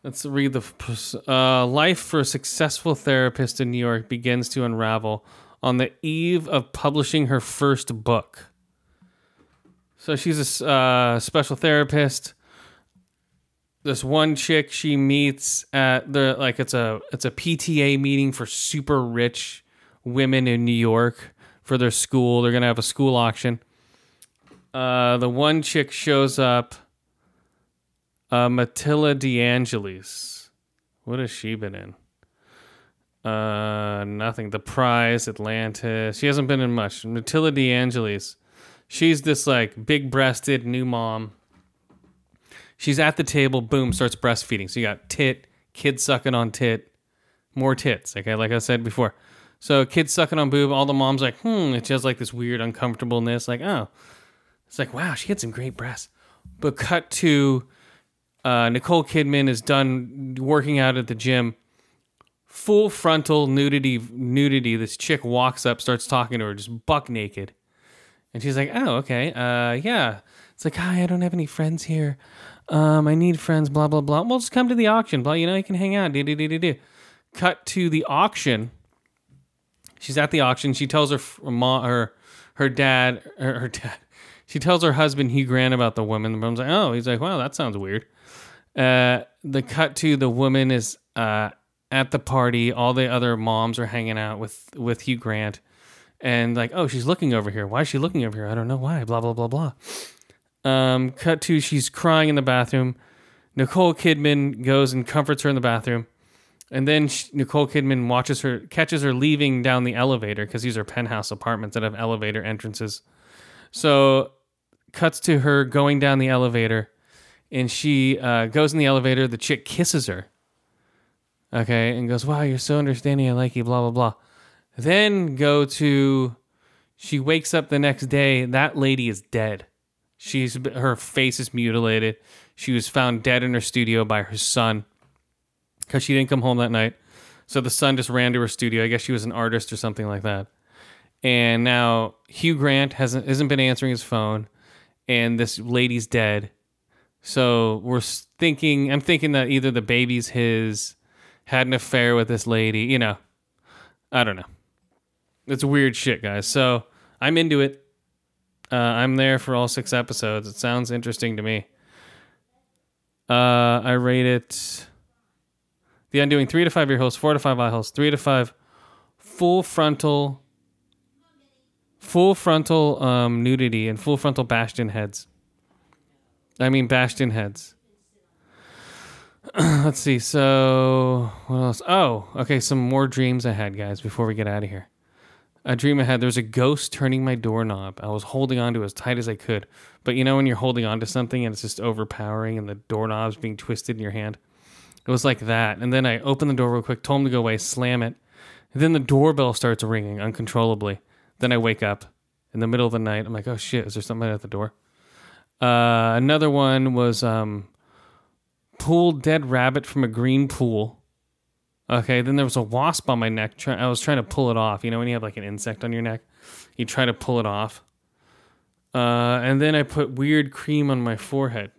Let's read the uh, life for a successful therapist in New York begins to unravel on the eve of publishing her first book. So she's a uh, special therapist. This one chick she meets at the like it's a it's a PTA meeting for super rich women in New York for their school. They're gonna have a school auction. Uh, the one chick shows up. Uh, Matilda DeAngelis. What has she been in? Uh, nothing. The Prize, Atlantis. She hasn't been in much. Matilda DeAngelis. She's this like big breasted new mom. She's at the table, boom, starts breastfeeding. So you got tit, kid sucking on tit, more tits. Okay, like I said before. So kid sucking on boob, all the moms like, hmm, it just like this weird uncomfortableness, like, oh. It's like, wow, she had some great breasts. But cut to uh, Nicole Kidman is done working out at the gym. Full frontal nudity nudity. This chick walks up, starts talking to her, just buck naked. And she's like, "Oh, okay, uh, yeah." It's like, "Hi, I don't have any friends here. Um, I need friends." Blah blah blah. Well, just come to the auction. Blah, you know, you can hang out. Do do do do do. Cut to the auction. She's at the auction. She tells her mom, her her dad, her, her dad. She tells her husband Hugh Grant about the woman. The mom's like, "Oh," he's like, "Wow, that sounds weird." Uh, the cut to the woman is uh at the party. All the other moms are hanging out with with Hugh Grant and like, oh, she's looking over here. Why is she looking over here? I don't know why. Blah blah blah blah. Um, cut to she's crying in the bathroom. Nicole Kidman goes and comforts her in the bathroom, and then she, Nicole Kidman watches her, catches her leaving down the elevator because these are penthouse apartments that have elevator entrances. So, cuts to her going down the elevator, and she uh, goes in the elevator. The chick kisses her. Okay, and goes, "Wow, you're so understanding. I like you." Blah blah blah. Then go to she wakes up the next day, that lady is dead. She's her face is mutilated. She was found dead in her studio by her son cuz she didn't come home that night. So the son just ran to her studio. I guess she was an artist or something like that. And now Hugh Grant hasn't hasn't been answering his phone and this lady's dead. So we're thinking I'm thinking that either the baby's his had an affair with this lady, you know. I don't know. It's weird shit, guys. So I'm into it. Uh, I'm there for all six episodes. It sounds interesting to me. Uh, I rate it. The Undoing three to five ear holes, four to five eye holes, three to five full frontal, full frontal um, nudity and full frontal bastion heads. I mean bastion heads. Let's see. So what else? Oh, okay. Some more dreams I had, guys. Before we get out of here, a dream I had. There was a ghost turning my doorknob. I was holding on to it as tight as I could, but you know when you're holding on to something and it's just overpowering, and the doorknob's being twisted in your hand. It was like that. And then I opened the door real quick, told him to go away, slam it. And then the doorbell starts ringing uncontrollably. Then I wake up in the middle of the night. I'm like, oh shit, is there somebody at the door? Uh, another one was um, pulled dead rabbit from a green pool. Okay, then there was a wasp on my neck. Try- I was trying to pull it off. You know when you have like an insect on your neck, you try to pull it off. Uh, and then I put weird cream on my forehead.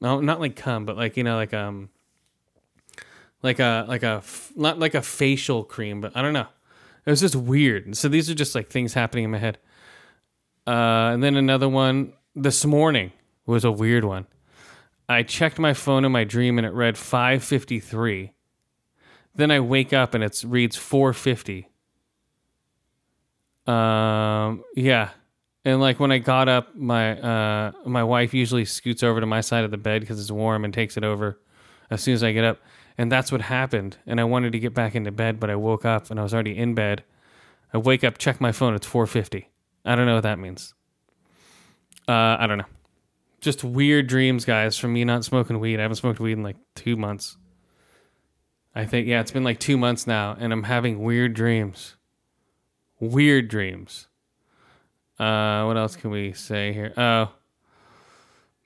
No, not like cum, but like you know, like um, like a like a not like a facial cream, but I don't know. It was just weird. So these are just like things happening in my head. Uh, and then another one this morning was a weird one. I checked my phone in my dream and it read 553. Then I wake up and it reads 450. Um, yeah. And like when I got up, my uh, my wife usually scoots over to my side of the bed because it's warm and takes it over as soon as I get up. And that's what happened. And I wanted to get back into bed, but I woke up and I was already in bed. I wake up, check my phone, it's 450. I don't know what that means. Uh, I don't know. Just weird dreams, guys, from me not smoking weed. I haven't smoked weed in like two months. I think, yeah, it's been like two months now, and I'm having weird dreams. Weird dreams. Uh, what else can we say here? Oh,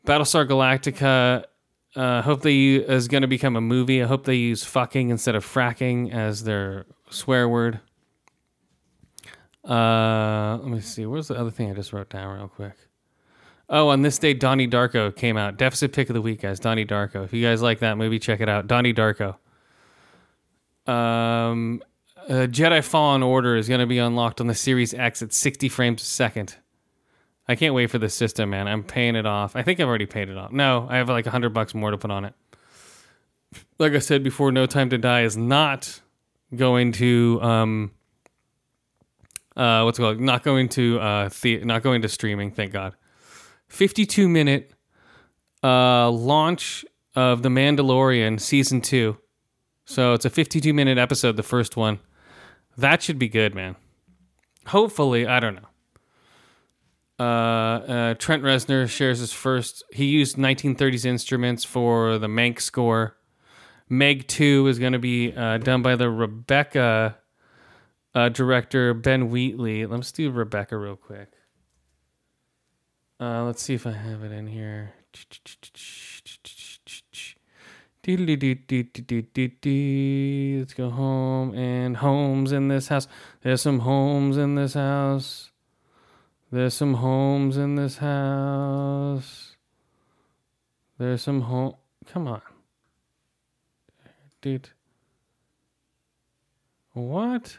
Battlestar Galactica. Uh, hope they is going to become a movie. I hope they use fucking instead of fracking as their swear word. Uh, let me see. Where's the other thing I just wrote down real quick? Oh, on this day, Donnie Darko came out. Deficit pick of the week, guys. Donnie Darko. If you guys like that movie, check it out. Donnie Darko. Um, uh, Jedi Fallen Order is going to be unlocked on the Series X at 60 frames a second. I can't wait for the system, man. I'm paying it off. I think I've already paid it off. No, I have like 100 bucks more to put on it. Like I said before, No Time to Die is not going to um uh what's it called? Not going to uh the- not going to streaming, thank God. 52 minute uh launch of The Mandalorian season 2. So it's a 52 minute episode, the first one. That should be good, man. Hopefully, I don't know. uh, uh, Trent Reznor shares his first. He used 1930s instruments for the Mank score. Meg 2 is going to be uh, done by the Rebecca uh, director Ben Wheatley. Let's do Rebecca real quick. Uh, let's see if I have it in here. Let's go home and homes in this house. There's some homes in this house. There's some homes in this house. There's some home. Come on. Dude. What?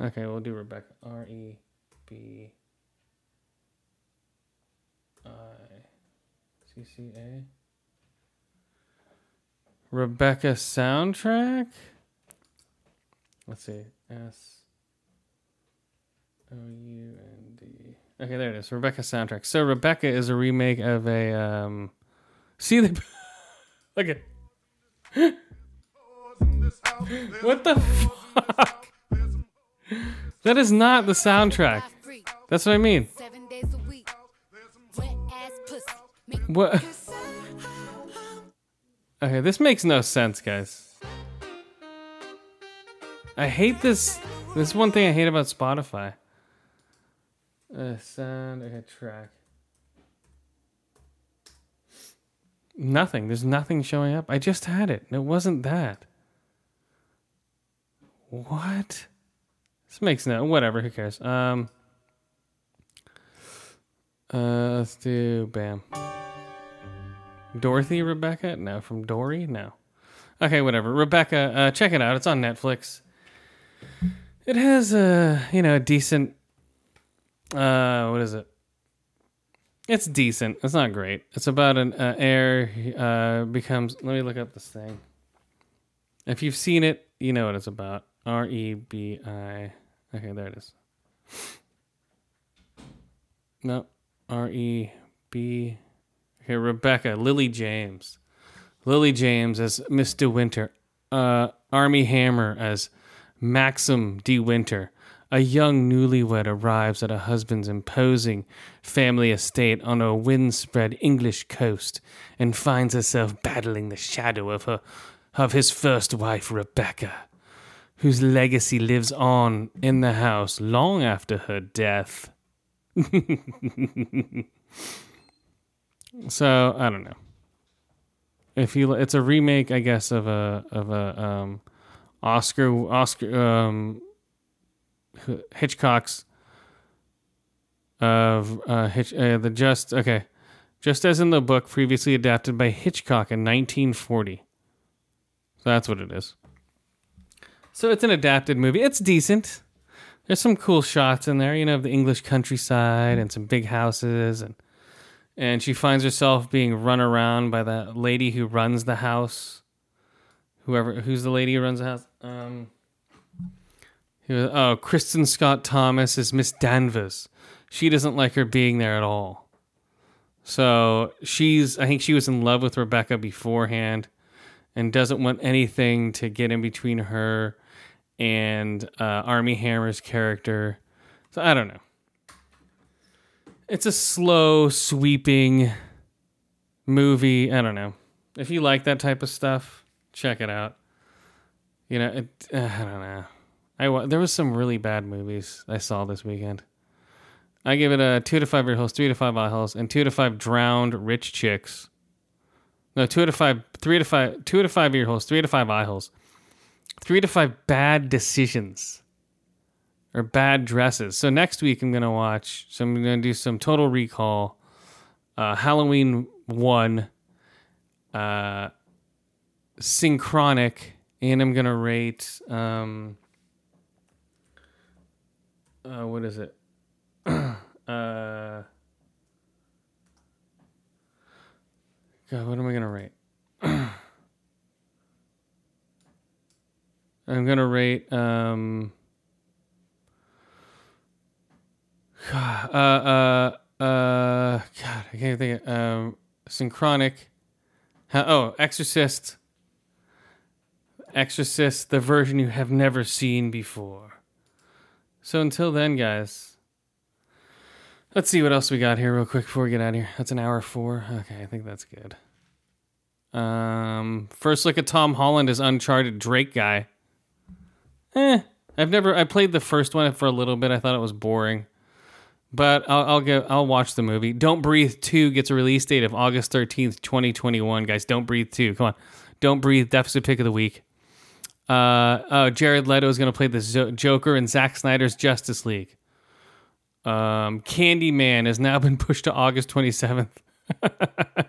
Okay, we'll do Rebecca. R E B I C C A. Rebecca soundtrack? Let's see. S O U N D. Okay, there it is. Rebecca soundtrack. So Rebecca is a remake of a um See the Look at What the fuck? That is not the soundtrack. That's what I mean. What? Okay, this makes no sense, guys. I hate this. This is one thing I hate about Spotify. Uh, sound, okay, track. Nothing. There's nothing showing up. I just had it. It wasn't that. What? This makes no. Whatever. Who cares? Um. Uh, let's do bam. Dorothy Rebecca? No, from Dory? No. Okay, whatever. Rebecca, uh, check it out. It's on Netflix. It has a you know a decent. Uh, what is it? It's decent. It's not great. It's about an uh, heir uh, becomes. Let me look up this thing. If you've seen it, you know what it's about. R E B I. Okay, there it is. No, R E B. Okay, Rebecca, Lily James. Lily James as Miss De Winter. Uh, Armie Hammer as Maxim De Winter. A young newlywed arrives at a husband's imposing family estate on a windspread English coast and finds herself battling the shadow of her of his first wife, Rebecca, whose legacy lives on in the house long after her death. So I don't know. If you, it's a remake, I guess, of a of a um, Oscar Oscar um, Hitchcock's of uh, Hitch uh, the just okay, just as in the book previously adapted by Hitchcock in 1940. So that's what it is. So it's an adapted movie. It's decent. There's some cool shots in there, you know, of the English countryside and some big houses and and she finds herself being run around by the lady who runs the house. Whoever who's the lady who runs the house? Um, oh, Kristin Scott Thomas is Miss Danvers. She doesn't like her being there at all. So she's I think she was in love with Rebecca beforehand, and doesn't want anything to get in between her and uh, Armie Hammer's character. So I don't know. It's a slow sweeping movie. I don't know. If you like that type of stuff check it out. You know it, uh, i don't know. I there was some really bad movies i saw this weekend. I give it a two to five ear holes three to five eye holes and two to five drowned rich chicks. No two to five three to five two to five ear holes three to five eye holes three to five bad decisions or bad dresses. So next week I'm gonna watch. So I'm gonna do some Total Recall, uh, Halloween one, uh, Synchronic, and I'm gonna rate. Um, uh, what is it? uh, God, what am I gonna rate? I'm gonna rate. Um, uh, uh, uh, God, I can't think. Of, um, synchronic. Oh, Exorcist. Exorcist, the version you have never seen before. So until then, guys, Let's see what else we got here real quick before we get out of here. That's an hour four. Okay, I think that's good. Um, first look at Tom Holland as Uncharted Drake guy. Eh, I've never. I played the first one for a little bit. I thought it was boring, but I'll I'll go. I'll watch the movie. Don't Breathe Two gets a release date of August thirteenth, twenty twenty one. Guys, Don't Breathe Two. Come on, Don't Breathe. Deficit pick of the week. Uh, uh Jared Leto is going to play the Joker in Zack Snyder's Justice League. Um, Candyman has now been pushed to August 27th,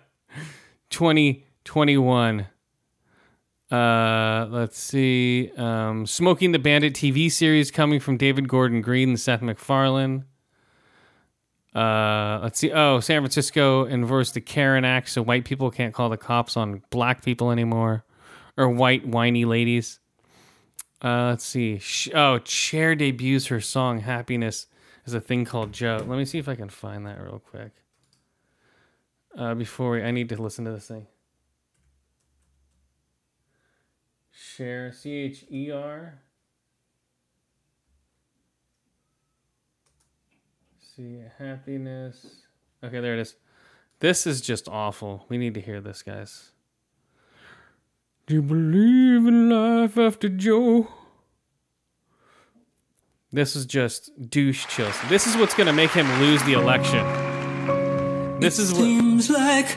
2021. Uh, let's see. Um, Smokey and the Bandit TV series coming from David Gordon Green and Seth MacFarlane. Uh, let's see. Oh, San Francisco enforced the CAREN Act, so white people can't call the cops on black people anymore, or white whiny ladies. Uh, let's see. Oh, Cher debuts her song "Happiness" as a thing called Joe. Let me see if I can find that real quick. Uh, before we, I need to listen to this thing. Cher, C H E R. See, happiness. Okay, there it is. This is just awful. We need to hear this, guys. Do you believe in life after Joe? This is just douche chills. This is what's gonna make him lose the election. This is what. Seems like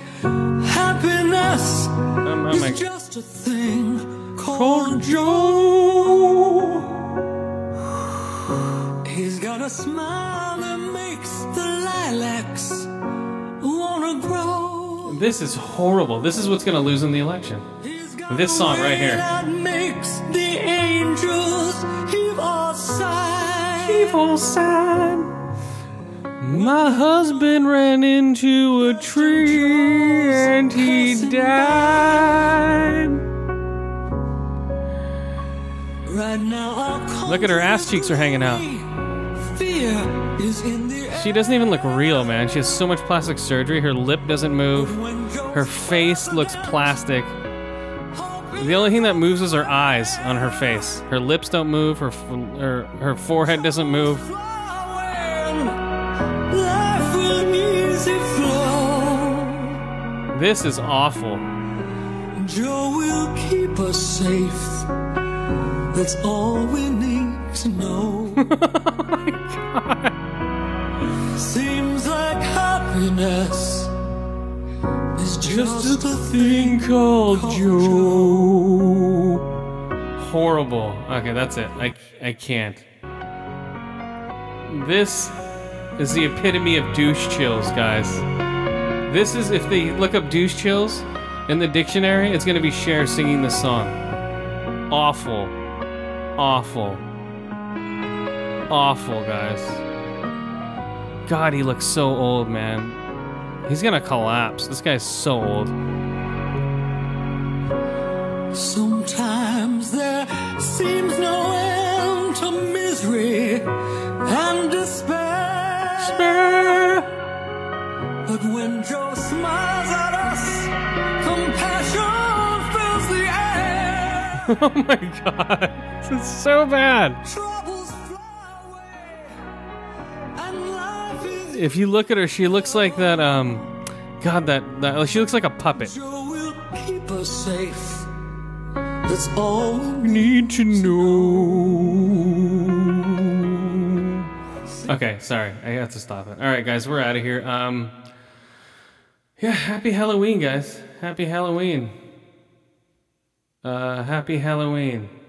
happiness Um, oh is my- just a thing Called Joe. He's got a smile that makes the lilacs wanna grow. This is horrible. This is what's gonna lose in the election. This song right here. That makes the angels heave a sigh. Heave a sigh. My husband ran into a tree and he died. Right now, Look at her ass cheeks are hanging out. fear is in the air. She doesn't even look real, man. She has so much plastic surgery. Her lip doesn't move. Her face looks plastic. The only thing that moves is her eyes on her face. Her lips don't move. Her her, her forehead doesn't move. Life will easy flow. This is awful. Joe will keep us safe. That's all we need to know. Oh Seems like happiness is just, a thing called Joe. Horrible. Okay, that's it. I, I can't. This is the epitome of douche chills, guys. This is, if they look up douche chills in the dictionary, it's going to be Cher singing this song. Awful. Awful. Awful, guys. God, he looks so old, man. He's gonna collapse. This guy's so old. Sometimes there seems no end to misery and despair. But when Joe smiles at us, compassion fills the air. oh my god. This is so bad. If you look at her, she looks like that, um, God, that, that she looks like a puppet. Keep us safe. That's all we need to know. Okay, sorry. I have to stop it. All right, guys, we're out of here. Um, yeah, happy Halloween, guys. Happy Halloween. Uh, happy Halloween.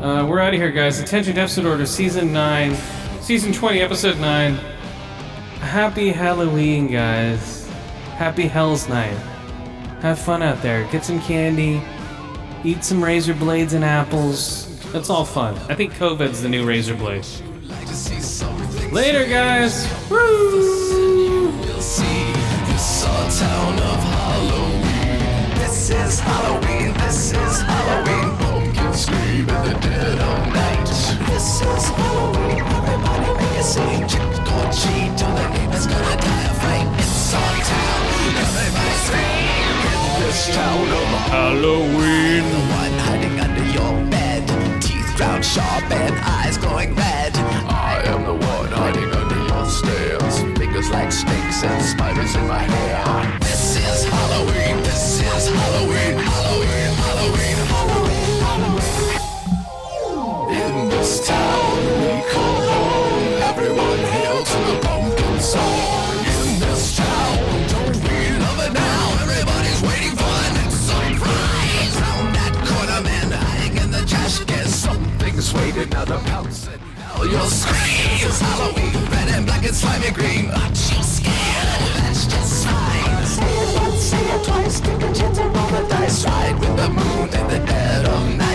Uh, we're out of here, guys. Attention Deficit Order, Season 9, Season 20, Episode 9. Happy Halloween, guys. Happy Hell's Night. Have fun out there. Get some candy. Eat some razor blades and apples. That's all fun. I think COVID's the new razor blade. Later, guys. Woo! This is Halloween. This is Halloween. This is Halloween. Everybody. Trick or. Till the neighbors gonna die of fright. It's town. Everybody in this town of Halloween. The one hiding under your bed. Teeth ground sharp and eyes glowing red. I am the one hiding under your stairs. Fingers like snakes and spiders in my hair. This is Halloween, this is Halloween, Halloween, Halloween, in this town we call home. Everyone hail to the pumpkin song. In this town, don't we love it now? Everybody's waiting for the next surprise. Round that corner, man, hiding in the you'll scream. It's Halloween, red and black and slimy green. Aren't you scared? That's just fine. Say it once, say it twice. Take a chance and roll the dice. Ride with the moon in the dead of night.